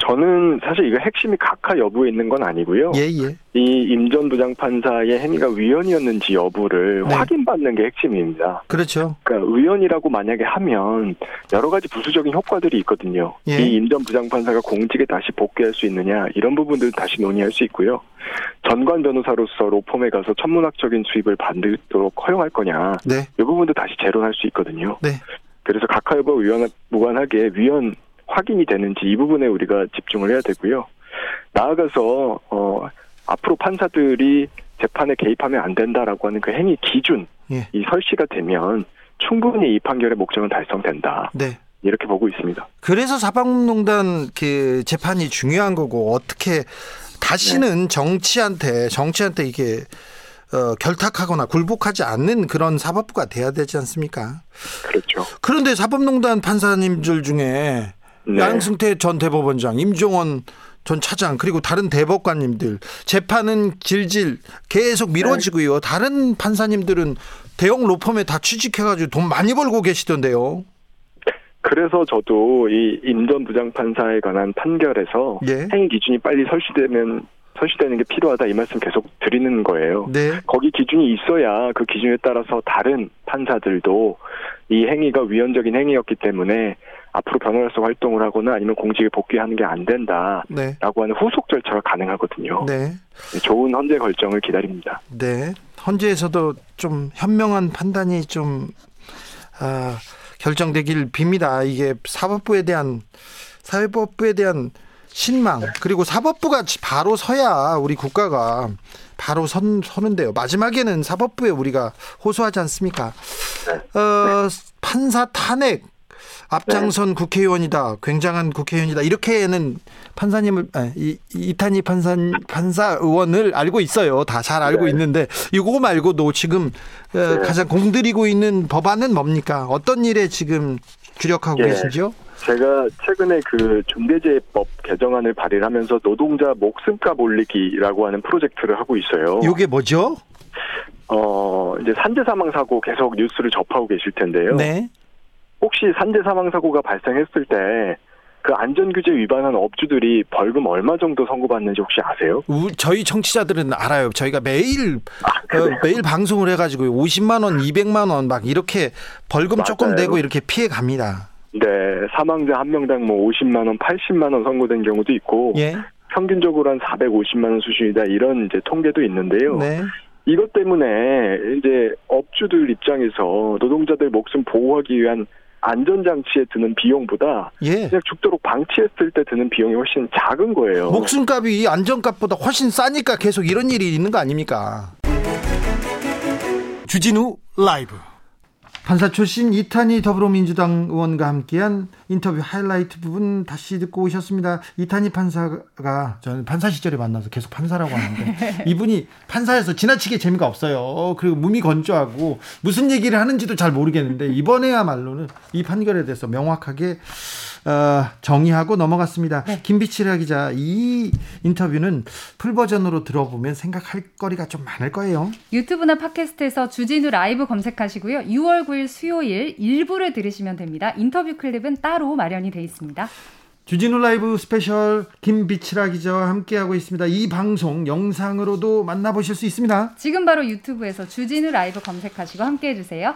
저는 사실 이거 핵심이 각하 여부에 있는 건 아니고요. 예, 예. 이 임전 부장 판사의 행위가 위헌이었는지 여부를 네. 확인받는 게 핵심입니다. 그렇죠. 그러니까 위헌이라고 만약에 하면 여러 가지 부수적인 효과들이 있거든요. 예. 이 임전 부장 판사가 공직에 다시 복귀할 수 있느냐 이런 부분들 다시 논의할 수 있고요. 전관 변호사로서 로펌에 가서 천문학적인 수입을 받도록 허용할 거냐 네. 이 부분도 다시 재론할 수 있거든요. 네. 그래서 각하 여부와 무관하게 위헌 확인이 되는지 이 부분에 우리가 집중을 해야 되고요. 나아가서 어 앞으로 판사들이 재판에 개입하면 안 된다라고 하는 그 행위 기준 예. 이 설치가 되면 충분히 이 판결의 목적은 달성된다. 네. 이렇게 보고 있습니다. 그래서 사법농단 그 재판이 중요한 거고 어떻게 다시는 네. 정치한테 정치한테 이게 어, 결탁하거나 굴복하지 않는 그런 사법부가 돼야 되지 않습니까? 그렇죠. 그런데 사법농단 판사님들 중에 네. 양승태 전 대법원장, 임종원 전 차장 그리고 다른 대법관님들 재판은 질질 계속 미뤄지고요. 네. 다른 판사님들은 대형 로펌에 다 취직해가지고 돈 많이 벌고 계시던데요. 그래서 저도 이 임전 부장판사에 관한 판결에서 예. 행위 기준이 빨리 설치되면 설치되는 게 필요하다 이 말씀 계속 드리는 거예요. 네. 거기 기준이 있어야 그 기준에 따라서 다른 판사들도 이 행위가 위헌적인 행위였기 때문에 앞으로 변호사로 활동을 하거나 아니면 공직에 복귀하는 게 안 된다라고 네. 하는 후속 절차가 가능하거든요. 네. 네. 좋은 헌재 결정을 기다립니다. 네. 헌재에서도 좀 현명한 판단이 좀 아, 결정되길 빕니다. 이게 사법부에 대한 사회법부에 대한 신망 그리고 사법부가 바로 서야 우리 국가가 바로 선, 서는데요. 마지막에는 사법부에 우리가 호소하지 않습니까? 네. 어, 판사 탄핵 앞장선 네. 국회의원이다. 굉장한 국회의원이다. 이렇게는 판사님을 아, 이, 이탄희 판사 판사 의원을 알고 있어요. 다 잘 알고 네. 있는데 이거 말고도 지금 어, 네. 가장 공들이고 있는 법안은 뭡니까? 어떤 일에 지금 주력하고 예. 계신지요? 제가 최근에 그 중대재해법 개정안을 발의하면서 노동자 목숨값 올리기라고 하는 프로젝트를 하고 있어요. 이게 뭐죠? 어, 이제 산재 사망 사고 계속 뉴스를 접하고 계실 텐데요. 네. 혹시 산재 사망 사고가 발생했을 때 그 안전규제 위반한 업주들이 벌금 얼마 정도 선고받는지 혹시 아세요? 우, 저희 청취자들은 알아요. 저희가 매일 아, 어, 매일 방송을 해가지고 50만 원, 200만 원 막 이렇게 벌금 맞아요. 조금 내고 이렇게 피해 갑니다. 네, 사망자 한 명당 뭐 50만 원, 80만 원 선고된 경우도 있고 예. 평균적으로 한 450만 원 수준이다 이런 이제 통계도 있는데요. 네. 이것 때문에 이제 업주들 입장에서 노동자들 목숨 보호하기 위한 안전장치에 드는 비용보다 예. 그냥 죽도록 방치했을 때 드는 비용이 훨씬 작은 거예요. 목숨값이 안전값보다 훨씬 싸니까 계속 이런 일이 있는 거 아닙니까? 주진우 라이브 판사 출신 이탄희 더불어민주당 의원과 함께한 인터뷰 하이라이트 부분 다시 듣고 오셨습니다. 이탄희 판사가 저는 판사 시절에 만나서 계속 판사라고 하는데 이분이 판사에서 지나치게 재미가 없어요. 그리고 몸이 건조하고 무슨 얘기를 하는지도 잘 모르겠는데 이번에야말로는 이 판결에 대해서 명확하게 어, 정의하고 넘어갔습니다. 네. 김비치라 기자 이 인터뷰는 풀 버전으로 들어보면 생각할 거리가 좀 많을 거예요. 유튜브나 팟캐스트에서 주진우 라이브 검색하시고요. 6월 9일 수요일 일부를 들으시면 됩니다. 인터뷰 클립은 따로 마련이 돼 있습니다. 주진우 라이브 스페셜 김비치라 기자와 함께하고 있습니다. 이 방송 영상으로도 만나보실 수 있습니다. 지금 바로 유튜브에서 주진우 라이브 검색하시고 함께해 주세요.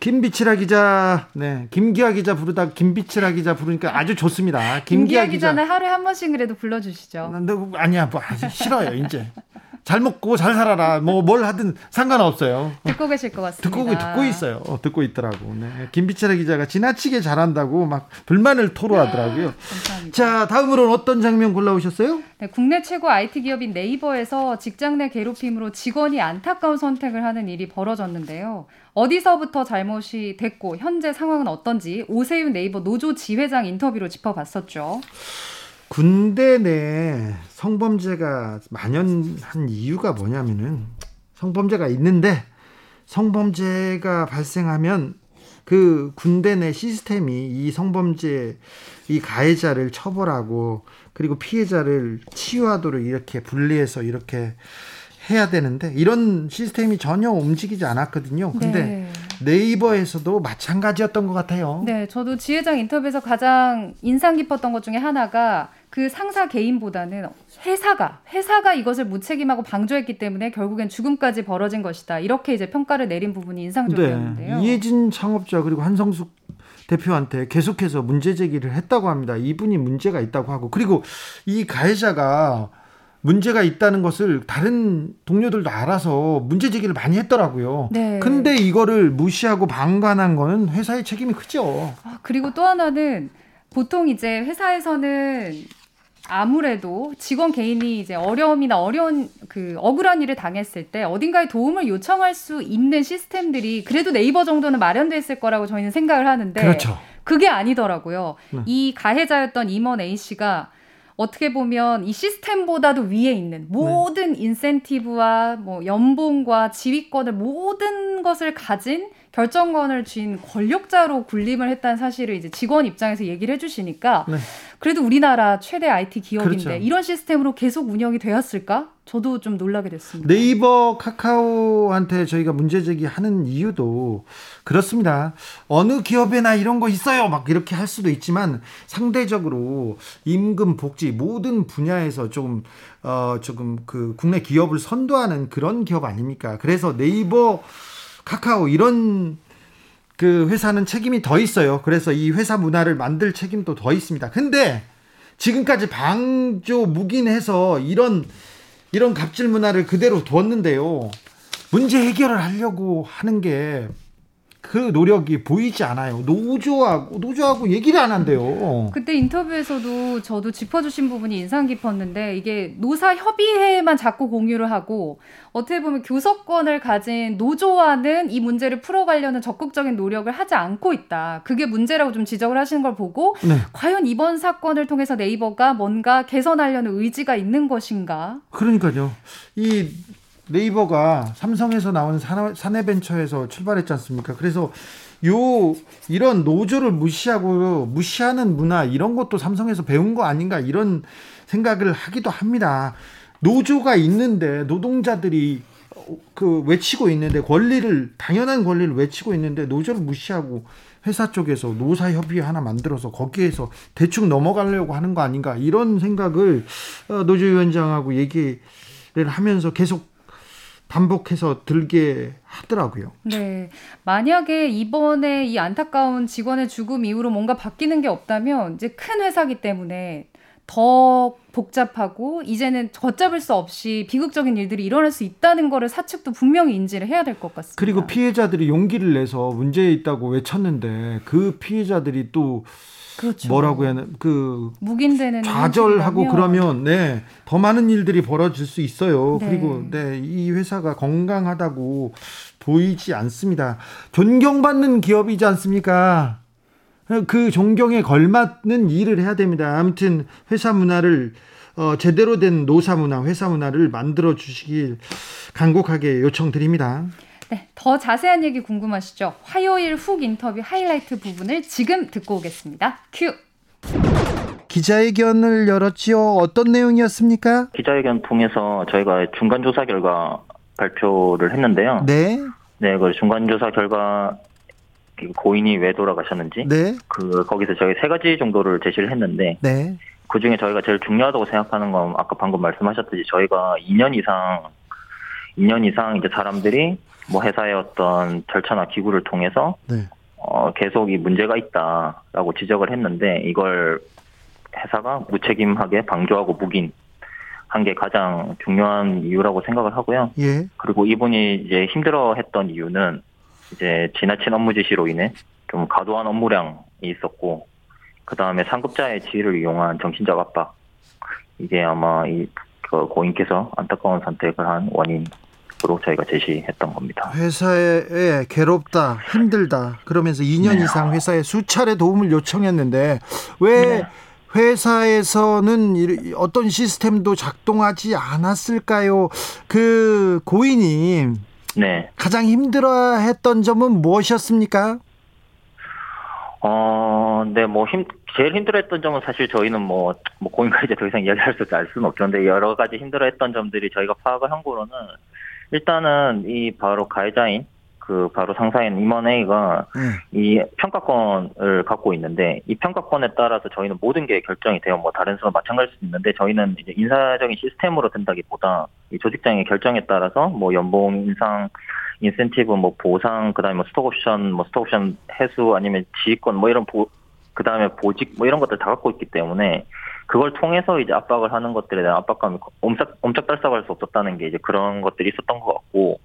김비치라 기자, 네, 김기아 기자 부르다 김비치라 기자 부르니까 아주 좋습니다. 김기아, 김기아 기자는 하루에 한 번씩 그래도 불러주시죠. 아니야, 뭐 싫어요 이제. 잘 먹고 잘 살아라. 뭐 뭘 하든 상관없어요. 듣고 계실 것 같습니다. 듣고 듣고 있어요. 어, 듣고 있더라고. 네. 김비철 기자가 지나치게 잘한다고 막 불만을 토로하더라고요. 감사합니다. 자, 다음으로는 어떤 장면 골라오셨어요? 네, 국내 최고 IT 기업인 네이버에서 직장 내 괴롭힘으로 직원이 안타까운 선택을 하는 일이 벌어졌는데요. 어디서부터 잘못이 됐고 현재 상황은 어떤지 오세윤 네이버 노조 지회장 인터뷰로 짚어봤었죠. 군대 내 성범죄가 만연한 이유가 뭐냐면은 성범죄가 있는데 성범죄가 발생하면 그 군대 내 시스템이 이 성범죄 이 가해자를 처벌하고 그리고 피해자를 치유하도록 이렇게 분리해서 이렇게 해야 되는데 이런 시스템이 전혀 움직이지 않았거든요. 근데 네. 이버에서도 마찬가지였던 것 같아요. 네, 저도 지회장 인터뷰에서 가장 인상 깊었던 것 중에 하나가 그 상사 개인보다는 회사가 회사가 이것을 무책임하고 방조했기 때문에 결국엔 죽음까지 벌어진 것이다. 이렇게 이제 평가를 내린 부분이 인상적이었는데요. 네, 이해진 창업자 그리고 한성숙 대표한테 계속해서 문제 제기를 했다고 합니다. 이분이 문제가 있다고 하고 그리고 이 가해자가 문제가 있다는 것을 다른 동료들도 알아서 문제 제기를 많이 했더라고요. 네. 근데 이거를 무시하고 방관한 거는 회사의 책임이 크죠. 아, 그리고 또 하나는 보통 이제 회사에서는 아무래도 직원 개인이 이제 어려움이나 어려운 그 억울한 일을 당했을 때 어딘가에 도움을 요청할 수 있는 시스템들이 그래도 네이버 정도는 마련돼 있을 거라고 저희는 생각을 하는데 그렇죠. 그게 아니더라고요. 네. 이 가해자였던 임원 A 씨가 어떻게 보면 이 시스템보다도 위에 있는 네. 모든 네. 인센티브와 뭐 연봉과 지휘권을 모든 것을 가진 결정권을 쥔 권력자로 군림을 했다는 사실을 이제 직원 입장에서 얘기를 해주시니까 네. 그래도 우리나라 최대 IT 기업인데 그렇죠. 이런 시스템으로 계속 운영이 되었을까? 저도 좀 놀라게 됐습니다. 네이버 카카오한테 저희가 문제 제기하는 이유도 그렇습니다. 어느 기업에나 이런 거 있어요. 막 이렇게 할 수도 있지만 상대적으로 임금 복지 모든 분야에서 조금 어 조금 그 국내 기업을 선도하는 그런 기업 아닙니까? 그래서 네이버 카카오 이런 그 회사는 책임이 더 있어요. 그래서 이 회사 문화를 만들 책임도 더 있습니다. 근데 지금까지 방조 묵인해서 이런 이런 갑질 문화를 그대로 두었는데요. 문제 해결을 하려고 하는 게 그 노력이 보이지 않아요. 노조하고 노조하고 얘기를 안 한대요. 그때 인터뷰에서도 저도 짚어주신 부분이 인상 깊었는데 이게 노사 협의회만 자꾸 공유를 하고 어떻게 보면 교섭권을 가진 노조와는 이 문제를 풀어가려는 적극적인 노력을 하지 않고 있다. 그게 문제라고 좀 지적을 하시는 걸 보고 네. 과연 이번 사건을 통해서 네이버가 뭔가 개선하려는 의지가 있는 것인가? 그러니까요. 이 네이버가 삼성에서 나온 사내벤처에서 출발했지 않습니까? 그래서 요 이런 노조를 무시하고 무시하는 문화 이런 것도 삼성에서 배운 거 아닌가 이런 생각을 하기도 합니다. 노조가 있는데 노동자들이 그 외치고 있는데 권리를 당연한 권리를 외치고 있는데 노조를 무시하고 회사 쪽에서 노사 협의회 하나 만들어서 거기에서 대충 넘어가려고 하는 거 아닌가 이런 생각을 어, 노조 위원장하고 얘기를 하면서 계속 반복해서 들게 하더라고요. 네. 만약에 이번에 이 안타까운 직원의 죽음 이후로 뭔가 바뀌는 게 없다면 이제 큰 회사기 때문에 더 복잡하고 이제는 걷잡을 수 없이 비극적인 일들이 일어날 수 있다는 거를 사측도 분명히 인지를 해야 될 것 같습니다. 그리고 피해자들이 용기를 내서 문제 있다고 외쳤는데 그 피해자들이 또 그렇죠. 뭐라고 해야 그 묵인되는 좌절하고 그러면 네 더 많은 일들이 벌어질 수 있어요. 네. 그리고 네 이 회사가 건강하다고 보이지 않습니다. 존경받는 기업이지 않습니까? 그 존경에 걸맞는 일을 해야 됩니다. 아무튼 회사 문화를 어, 제대로 된 노사 문화, 회사 문화를 만들어 주시길 간곡하게 요청드립니다. 네, 더 자세한 얘기 궁금하시죠? 화요일 훅 인터뷰 하이라이트 부분을 지금 듣고 오겠습니다. 큐. 기자회견을 열었지요. 어떤 내용이었습니까? 기자회견 통해서 저희가 중간 조사 결과 발표를 했는데요. 네. 네, 그 중간 조사 결과 그 고인이 왜 돌아가셨는지, 네. 그 거기서 저희 세 가지 정도를 제시를 했는데, 네. 그 중에 저희가 제일 중요하다고 생각하는 건 아까 방금 말씀하셨듯이 저희가 2년 이상, 2년 이상 이제 사람들이 뭐 회사의 어떤 절차나 기구를 통해서 네. 어, 계속 이 문제가 있다라고 지적을 했는데 이걸 회사가 무책임하게 방조하고 묵인 한 게 가장 중요한 이유라고 생각을 하고요. 예. 그리고 이분이 이제 힘들어했던 이유는 이제 지나친 업무 지시로 인해 좀 과도한 업무량이 있었고 그 다음에 상급자의 지위를 이용한 정신적 압박 이게 아마 이그 고인께서 안타까운 선택을 한 원인 으로 저희가 제시했던 겁니다. 회사에 괴롭다, 힘들다. 그러면서 2년 네. 이상 회사에 수차례 도움을 요청했는데 왜 네. 회사에서는 어떤 시스템도 작동하지 않았을까요? 그 고인이 네. 가장 힘들어했던 점은 무엇이었습니까? 어, 네, 뭐, 힘, 제일 힘들어했던 점은 사실 저희는 뭐, 뭐, 고인가 이제 더 이상 이야기할 수, 알 수는 없죠. 근데 여러 가지 힘들어했던 점들이 저희가 파악을 한 거로는, 일단은 이 바로 가해자인, 그 바로 상사인 임원회의가 네. 이 평가권을 갖고 있는데 이 평가권에 따라서 저희는 모든 게 결정이 돼요. 뭐 다른 수는 마찬가지일 수 있는데 저희는 이제 인사적인 시스템으로 된다기보다 이 조직장의 결정에 따라서 뭐 연봉 인상, 인센티브, 뭐 보상, 그다음에 뭐 스톡옵션, 뭐 스톡옵션 회수 아니면 지휘권 뭐 이런 보 그다음에 보직 뭐 이런 것들 다 갖고 있기 때문에 그걸 통해서 이제 압박을 하는 것들에 대한 압박감이 엄청 옴짝달싹할 수 없었다는 게 이제 그런 것들이 있었던 것 같고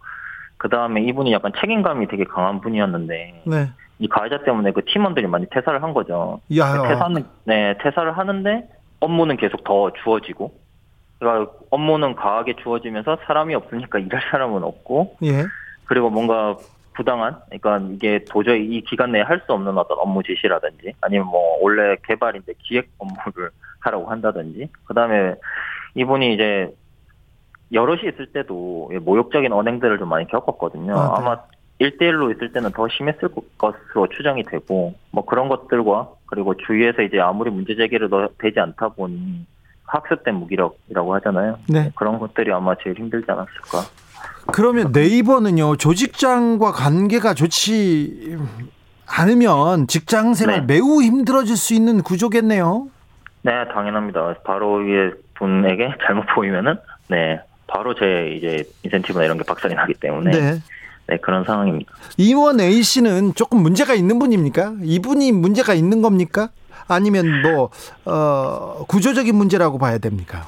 그 다음에 이분이 약간 책임감이 되게 강한 분이었는데 네. 이 가해자 때문에 그 팀원들이 많이 퇴사를 한 거죠. 야, 퇴사는 네 퇴사를 하는데 업무는 계속 더 주어지고 그러니까 업무는 과하게 주어지면서 사람이 없으니까 일할 사람은 없고 예. 그리고 뭔가 부당한 그러니까 이게 도저히 이 기간 내에 할 수 없는 어떤 업무 지시라든지 아니면 뭐 원래 개발인데 기획 업무를 하라고 한다든지 그다음에 이분이 이제 여럿이 있을 때도 모욕적인 언행들을 좀 많이 겪었거든요. 아, 네. 아마 1대1로 있을 때는 더 심했을 것으로 추정이 되고, 뭐 그런 것들과, 그리고 주위에서 이제 아무리 문제 제기를 더 되지 않다 보니, 학습된 무기력이라고 하잖아요. 네. 그런 것들이 아마 제일 힘들지 않았을까. 그러면 네이버는요 조직장과 관계가 좋지 않으면 직장 생활 네. 매우 힘들어질 수 있는 구조겠네요. 네, 당연합니다. 바로 이 분에게 잘못 보이면은, 네, 바로 제 이제 인센티브나 이런 게 박살이 나기 때문에, 네, 네. 그런 상황입니다. 임원 A 씨는 조금 문제가 있는 분입니까? 이분이 문제가 있는 겁니까? 아니면 뭐 어, 구조적인 문제라고 봐야 됩니까?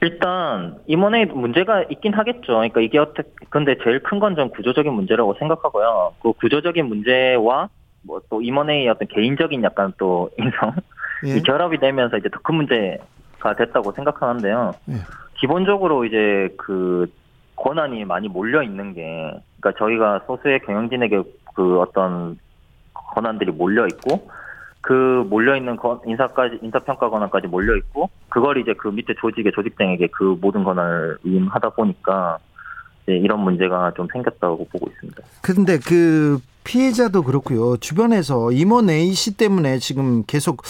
일단 임원회 문제가 있긴 하겠죠. 그러니까 이게 어떻게 근데 제일 큰건좀 구조적인 문제라고 생각하고요. 그 구조적인 문제와 뭐 또 임원회의 어떤 개인적인 약간 또 인성 예. 이 결합이 되면서 이제 더 큰 문제가 됐다고 생각하는데요. 예. 기본적으로 이제 그 권한이 많이 몰려 있는 게 그러니까 저희가 소수의 경영진에게 그 어떤 권한들이 몰려 있고 그 몰려 있는 인사까지 인사평가 권한까지 몰려 있고 그걸 이제 그 밑에 조직의 조직장에게 그 모든 권한을 위임하다 보니까 이런 문제가 좀 생겼다고 보고 있습니다. 근데 그 피해자도 그렇고요. 주변에서 임원 A 씨 때문에 지금 계속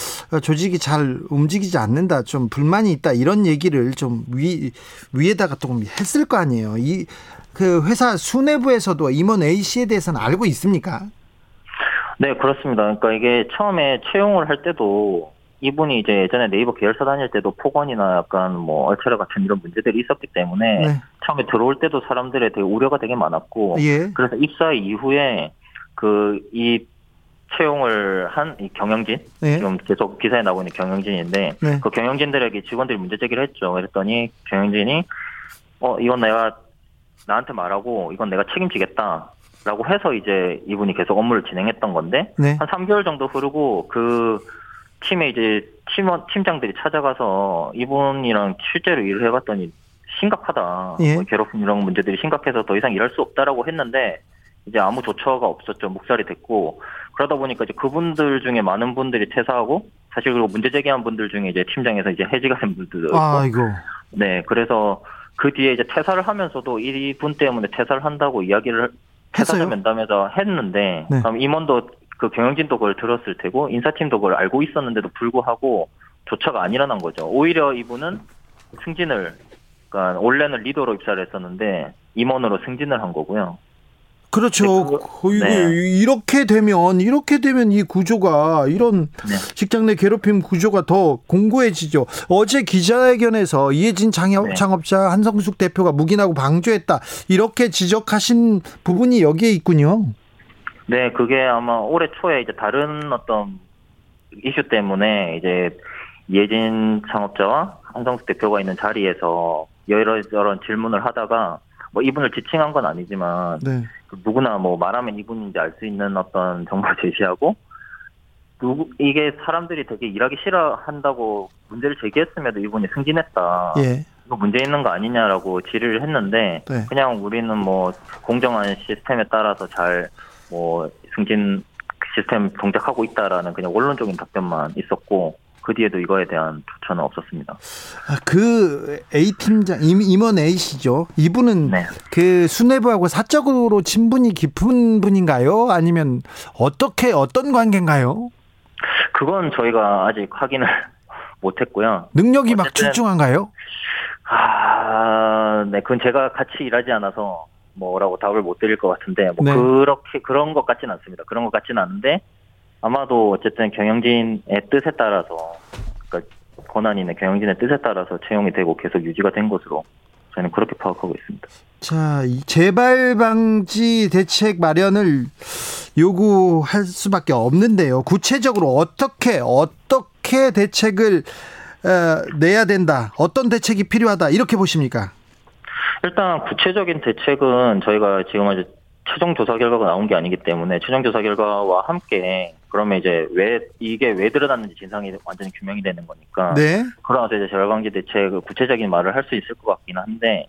조직이 잘 움직이지 않는다, 좀 불만이 있다 이런 얘기를 좀 위 위에다가 조금 했을 거 아니에요. 이 그 회사 수뇌부에서도 임원 A 씨에 대해서는 알고 있습니까? 네, 그렇습니다. 그러니까 이게 처음에 채용을 할 때도 이분이 이제 예전에 네이버 계열사 다닐 때도 폭언이나 약간 뭐 얼차려 같은 이런 문제들이 있었기 때문에 네. 처음에 들어올 때도 사람들의 되게 우려가 되게 많았고 예. 그래서 입사 이후에 그 이 채용을 한 이 경영진 네. 지금 계속 기사에 나오고 있는 경영진인데 네. 그 경영진들에게 직원들이 문제 제기를 했죠. 그랬더니 경영진이 어 이건 내가 나한테 말하고 이건 내가 책임지겠다. 라고 해서 이제 이분이 계속 업무를 진행했던 건데 네. 한 3개월 정도 흐르고 그 팀에 이제 팀원 팀장들이 찾아가서 이분이랑 실제로 일을 해봤더니 심각하다. 예. 뭐 괴롭힘 이런 문제들이 심각해서 더 이상 일할 수 없다라고 했는데 이제 아무 조처가 없었죠. 묵살이 됐고 그러다 보니까 이제 그분들 중에 많은 분들이 퇴사하고 사실 그리고 문제 제기한 분들 중에 이제 팀장에서 이제 해지가 된 분들도 있고 아이고. 네 그래서 그 뒤에 이제 퇴사를 하면서도 이분 때문에 퇴사를 한다고 이야기를 퇴사자? 면담에서 했는데 네. 그럼 임원도 그 경영진도 그걸 들었을 테고 인사팀도 그걸 알고 있었는데도 불구하고 조처가 안 일어난 거죠. 오히려 이분은 승진을 그러니까 원래는 리더로 입사를 했었는데 임원으로 승진을 한 거고요. 그렇죠. 이거 네. 이렇게 되면 이렇게 되면 이 구조가 이런 네. 직장 내 괴롭힘 구조가 더 공고해지죠. 어제 기자회견에서 이해진 창업, 네. 창업자 한성숙 대표가 묵인하고 방조했다 이렇게 지적하신 부분이 여기에 있군요. 네, 그게 아마 올해 초에 이제 다른 어떤 이슈 때문에 이제 예진 창업자와 한성숙 대표가 있는 자리에서 여러저런 질문을 하다가 뭐 이분을 지칭한 건 아니지만 네. 그 누구나 뭐 말하면 이분인지 알 수 있는 어떤 정보를 제시하고 누구 이게 사람들이 되게 일하기 싫어한다고 문제를 제기했음에도 이분이 승진했다. 예. 이거 문제 있는 거 아니냐라고 질의를 했는데 네. 그냥 우리는 뭐 공정한 시스템에 따라서 잘 뭐 승진 시스템 동작하고 있다라는 그냥 원론적인 답변만 있었고 그 뒤에도 이거에 대한 조처는 없었습니다. 아, 그 A 팀장 임원 A 씨죠. 이분은 네. 그 수뇌부하고 사적으로 친분이 깊은 분인가요? 아니면 어떻게 어떤 관계인가요? 그건 저희가 아직 확인을 못했고요. 능력이 막 출중한가요? 아, 네, 그건 제가 같이 일하지 않아서 뭐라고 답을 못 드릴 것 같은데 뭐 네. 그렇게 그런 것 같지는 않습니다. 그런 것 같지는 않은데 아마도 어쨌든 경영진의 뜻에 따라서 그러니까 권한인의 경영진의 뜻에 따라서 채용이 되고 계속 유지가 된 것으로 저는 그렇게 파악하고 있습니다. 자, 이 재발 방지 대책 마련을 요구할 수밖에 없는데요. 구체적으로 어떻게 어떻게 대책을 어, 내야 된다. 어떤 대책이 필요하다. 이렇게 보십니까? 일단 구체적인 대책은 저희가 지금 아직 최종 조사 결과가 나온 게 아니기 때문에 최종 조사 결과와 함께 그러면 이제 왜 이게 왜 드러났는지 진상이 완전히 규명이 되는 거니까 네. 그러나서 이제 재발방지 대책을 구체적인 말을 할 수 있을 것 같긴 한데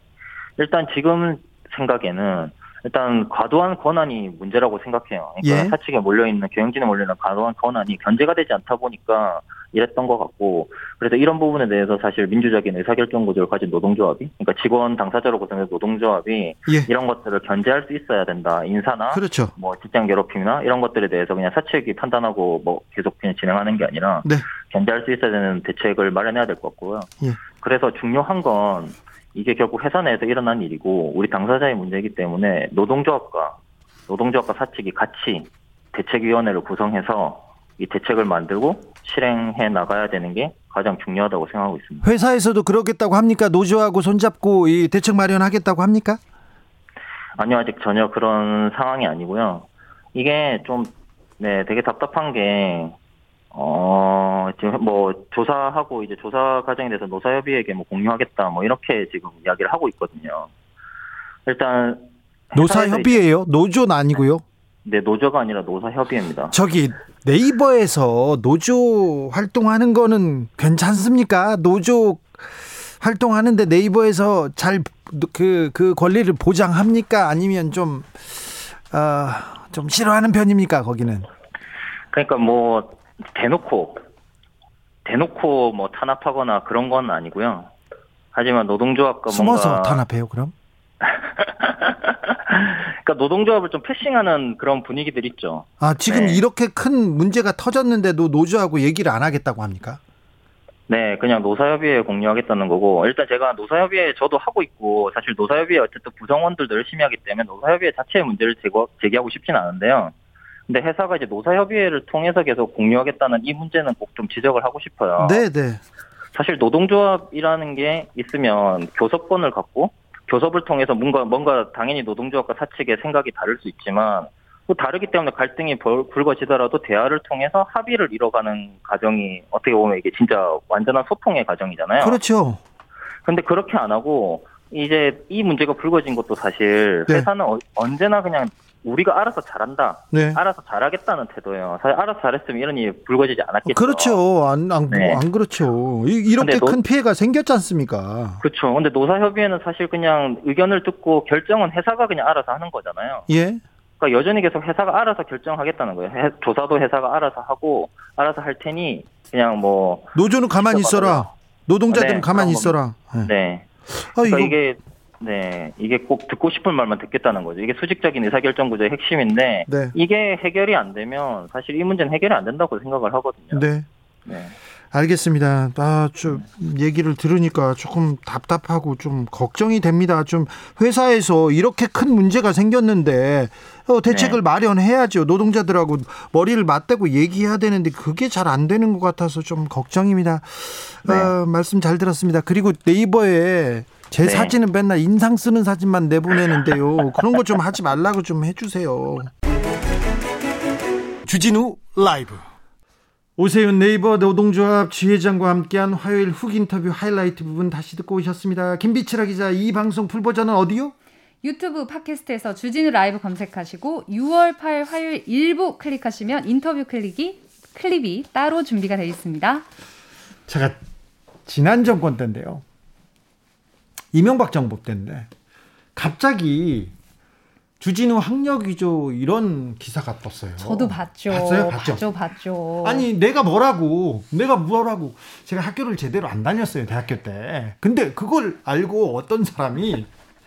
일단 지금 생각에는 일단 과도한 권한이 문제라고 생각해요. 그러니까 예. 사측에 몰려 있는 경영진에 몰려 있는 과도한 권한이 견제가 되지 않다 보니까 이랬던 것 같고 그래서 이런 부분에 대해서 사실 민주적인 의사결정 구조를 가진 노동조합이 그러니까 직원 당사자로 구성된 노동조합이 예. 이런 것들을 견제할 수 있어야 된다 인사나 그렇죠. 뭐 직장 괴롭힘이나 이런 것들에 대해서 그냥 사측이 판단하고 뭐 계속 그냥 진행하는 게 아니라 네. 견제할 수 있어야 되는 대책을 마련해야 될 것 같고요. 예. 그래서 중요한 건 이게 결국 회사 내에서 일어난 일이고 우리 당사자의 문제이기 때문에 노동조합과 노동조합과 사측이 같이 대책위원회를 구성해서 이 대책을 만들고 실행해 나가야 되는 게 가장 중요하다고 생각하고 있습니다. 회사에서도 그러겠다고 합니까? 노조하고 손잡고 이 대책 마련하겠다고 합니까? 아니요, 아직 전혀 그런 상황이 아니고요. 이게 좀, 네, 되게 답답한 게, 어, 지금 뭐, 조사하고 이제 조사 과정에 대해서 노사협의회에게 뭐 공유하겠다, 뭐, 이렇게 지금 이야기를 하고 있거든요. 일단. 노사협의회요? 노조는 아니고요? 네, 노조가 아니라 노사협의회입니다. 저기, 네이버에서 노조 활동하는 거는 괜찮습니까? 노조 활동하는데 네이버에서 잘 그, 그 권리를 보장합니까? 아니면 좀, 어, 좀 싫어하는 편입니까? 거기는? 그러니까 뭐, 대놓고, 대놓고 뭐 탄압하거나 그런 건 아니고요. 하지만 노동조합과 숨어서 뭔가. 탄압해요, 그럼? 그러니까 노동조합을 좀 패싱하는 그런 분위기들 있죠. 아 지금 네. 이렇게 큰 문제가 터졌는데도 노조하고 얘기를 안 하겠다고 합니까? 네, 그냥 노사협의회 공유하겠다는 거고 일단 제가 노사협의회 저도 하고 있고 사실 노사협의회 어쨌든 구성원들도 열심히 하기 때문에 노사협의회 자체의 문제를 제거, 제기하고 싶지는 않은데요. 근데 회사가 이제 노사협의회를 통해서 계속 공유하겠다는 이 문제는 꼭 좀 지적을 하고 싶어요. 네, 네. 사실 노동조합이라는 게 있으면 교섭권을 갖고 교섭을 통해서 뭔가 뭔가 당연히 노동조합과 사측의 생각이 다를 수 있지만 또 다르기 때문에 갈등이 불거지더라도 대화를 통해서 합의를 이뤄가는 과정이 어떻게 보면 이게 진짜 완전한 소통의 과정이잖아요. 그렇죠. 근데 그렇게 안 하고 이제 이 문제가 불거진 것도 사실 네. 회사는 어, 언제나 그냥 우리가 알아서 잘한다. 네. 알아서 잘하겠다는 태도예요. 사실 알아서 잘했으면 이런 일이 불거지지 않았겠죠. 그렇죠. 안, 안, 네. 안 그렇죠. 이 렇게 큰 노, 피해가 생겼지 않습니까? 그렇죠. 근데 노사협의회는 사실 그냥 의견을 듣고 결정은 회사가 그냥 알아서 하는 거잖아요. 예. 그러니까 여전히 계속 회사가 알아서 결정하겠다는 거예요. 해, 조사도 회사가 알아서 하고 알아서 할 테니 그냥 뭐 노조는 가만히 있어라. 노동자들은 네, 가만히 있어라. 네. 네. 아, 그러니까. 이게 네, 이게 꼭 듣고 싶은 말만 듣겠다는 거죠. 이게 수직적인 의사결정 구조의 핵심인데 네. 이게 해결이 안 되면 사실 이 문제는 해결이 안 된다고 생각을 하거든요. 네. 네. 알겠습니다. 아, 좀 얘기를 들으니까 조금 답답하고 좀 걱정이 됩니다. 좀 회사에서 이렇게 큰 문제가 생겼는데 어, 대책을 네. 마련해야죠. 노동자들하고 머리를 맞대고 얘기해야 되는데 그게 잘 안 되는 것 같아서 좀 걱정입니다. 네. 어, 말씀 잘 들었습니다. 그리고 네이버에 제 네. 사진은 맨날 인상 쓰는 사진만 내보내는데요. 그런 거 좀 하지 말라고 좀 해주세요. 주진우 라이브. 오세훈 네이버 노동조합 지회장과 함께한 화요일 훅 인터뷰 하이라이트 부분 다시 듣고 오셨습니다. 김비치라 기자, 이 방송 풀버전은 어디요? 유튜브 팟캐스트에서 주진우 라이브 검색하시고 6월 8일 화요일 일부 클릭하시면 인터뷰 클릭이 클립이 따로 준비가 되어 있습니다. 제가 지난 정권 때인데요. 이명박 정부 때인데 갑자기 주진우 학력 위조 이런 기사가 떴어요. 저도 봤죠. 봤어요? 봤죠? 봤죠, 봤죠. 아니 내가 뭐라고 내가 뭐라고 제가 학교를 제대로 안 다녔어요 대학교 때. 근데 그걸 알고 어떤 사람이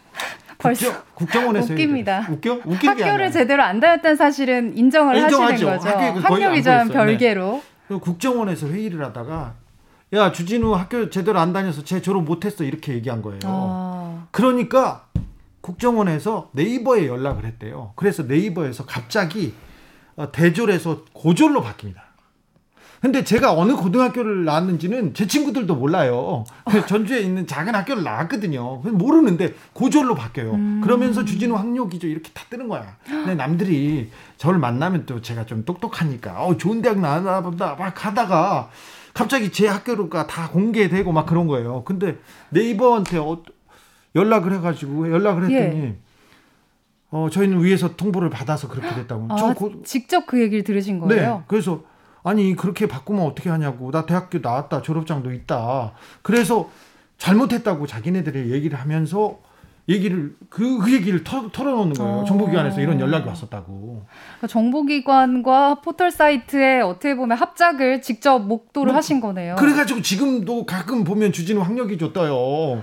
벌써 국정, 원에서 웃깁니다. 웃겨? 웃긴 학교를 아니야. 제대로 안 다녔다는 사실은 인정을 인정하죠. 하시는 거죠. 학력 안 위조는. 네. 별개로. 국정원에서 회의를 하다가 야 주진우 학교 제대로 안 다녀서 쟤 졸업 못했어 이렇게 얘기한 거예요. 아. 그러니까 국정원에서 네이버에 연락을 했대요. 그래서 네이버에서 갑자기 어, 대졸에서 고졸로 바뀝니다. 근데 제가 어느 고등학교를 나왔는지는 제 친구들도 몰라요. 그 전주에 있는 작은 학교를 나왔거든요. 모르는데 고졸로 바뀌어요. 음. 그러면서 주진우 학력이죠. 이렇게 다 뜨는 거야. 근데 남들이 저를 만나면 또 제가 좀 똑똑하니까 어, 좋은 대학 나왔나 보다 막 하다가 갑자기 제 학교가 다 공개되고 막 그런 거예요. 근데 네이버한테 어, 연락을 해가지고 연락을 했더니 예. 어 저희는 위에서 통보를 받아서 그렇게 됐다고. 아, 저 고, 직접 그 얘기를 들으신 네. 거예요? 그래서 아니 그렇게 바꾸면 어떻게 하냐고. 나 대학교 나왔다. 졸업장도 있다. 그래서 잘못했다고 자기네들이 얘기를 하면서 얘기를 그, 그 얘기를 터, 털어놓는 거예요. 어. 정보기관에서 이런 연락이 왔었다고. 그러니까 정보기관과 포털 사이트에 어떻게 보면 합작을 직접 목도를 뭐, 하신 거네요. 그래가지고 지금도 가끔 보면 주진우 학력이 줬어요.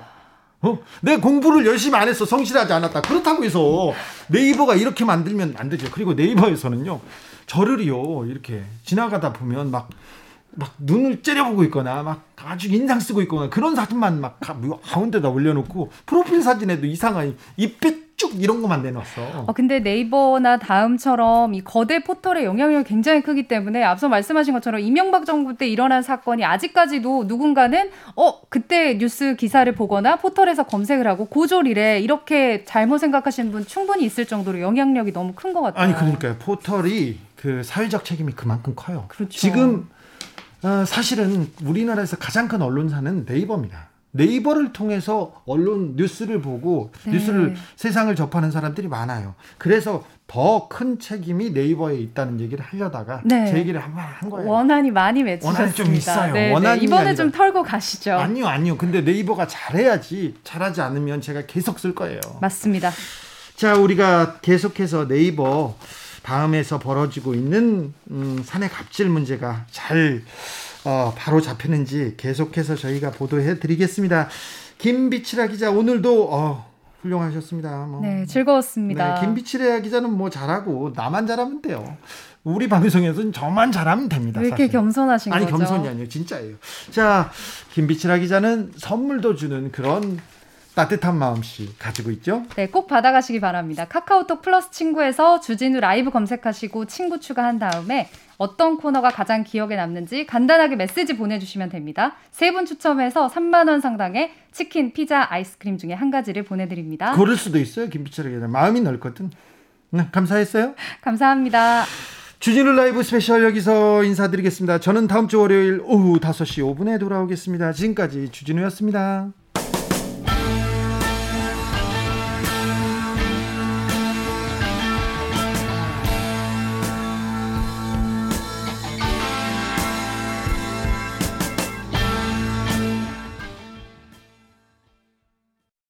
어? 내 공부를 열심히 안 했어. 성실하지 않았다. 그렇다고 해서 네이버가 이렇게 만들면 안 되죠. 그리고 네이버에서는요. 저를요. 이렇게 지나가다 보면 막, 막 눈을 째려보고 있거나 막 아주 인상 쓰고 있거나 그런 사진만 막 가- 뭐 가운데다 올려놓고 프로필 사진에도 이상한 입배 쭉 이런 것만 내놨어. 어, 근데 네이버나 다음처럼 이 거대 포털의 영향력이 굉장히 크기 때문에 앞서 말씀하신 것처럼 이명박 정부 때 일어난 사건이 아직까지도 누군가는 어 그때 뉴스 기사를 보거나 포털에서 검색을 하고 고졸이래 이렇게 잘못 생각하시는 분 충분히 있을 정도로 영향력이 너무 큰 것 같아요. 아니 그러니까요. 포털이 그 사회적 책임이 그만큼 커요. 그렇죠. 지금 어, 사실은 우리나라에서 가장 큰 언론사는 네이버입니다. 네이버를 통해서 언론 뉴스를 보고 네. 뉴스를 세상을 접하는 사람들이 많아요. 그래서 더 큰 책임이 네이버에 있다는 얘기를 하려다가 네. 제 얘기를 한번 한 거예요. 원한이 많이 맺히셨습니다. 원한이 좀 있어요. 네, 네. 원한이 이번에 아니라. 좀 털고 가시죠. 아니요, 아니요. 근데 네이버가 잘해야지 잘하지 않으면 제가 계속 쓸 거예요. 맞습니다. 자, 우리가 계속해서 네이버 다음에서 벌어지고 있는 음, 사내 갑질 문제가 잘 어, 바로 잡히는지 계속해서 저희가 보도해 드리겠습니다. 김비치라 기자 오늘도 어, 훌륭하셨습니다. 뭐. 네, 즐거웠습니다. 네, 김비치라 기자는 뭐 잘하고 나만 잘하면 돼요. 우리 방송에서는 저만 잘하면 됩니다. 왜 이렇게 사실. 겸손하신 아니 거죠? 겸손이 아니에요 진짜예요 자 김비치라 기자는 선물도 주는 그런 따뜻한 마음씨 가지고 있죠 네, 꼭 받아가시기 바랍니다. 카카오톡 플러스 친구에서 주진우 라이브 검색하시고 친구 추가한 다음에 어떤 코너가 가장 기억에 남는지 간단하게 메시지 보내주시면 됩니다. 세 분 추첨해서 3만 원 상당의 치킨, 피자, 아이스크림 중에 한 가지를 보내드립니다. 고를 수도 있어요 기자 마음이 넓거든 네, 감사했어요 감사합니다. 주진우 라이브 스페셜 여기서 인사드리겠습니다 저는 다음 주 월요일 오후 5시 5분에 돌아오겠습니다 지금까지 주진우였습니다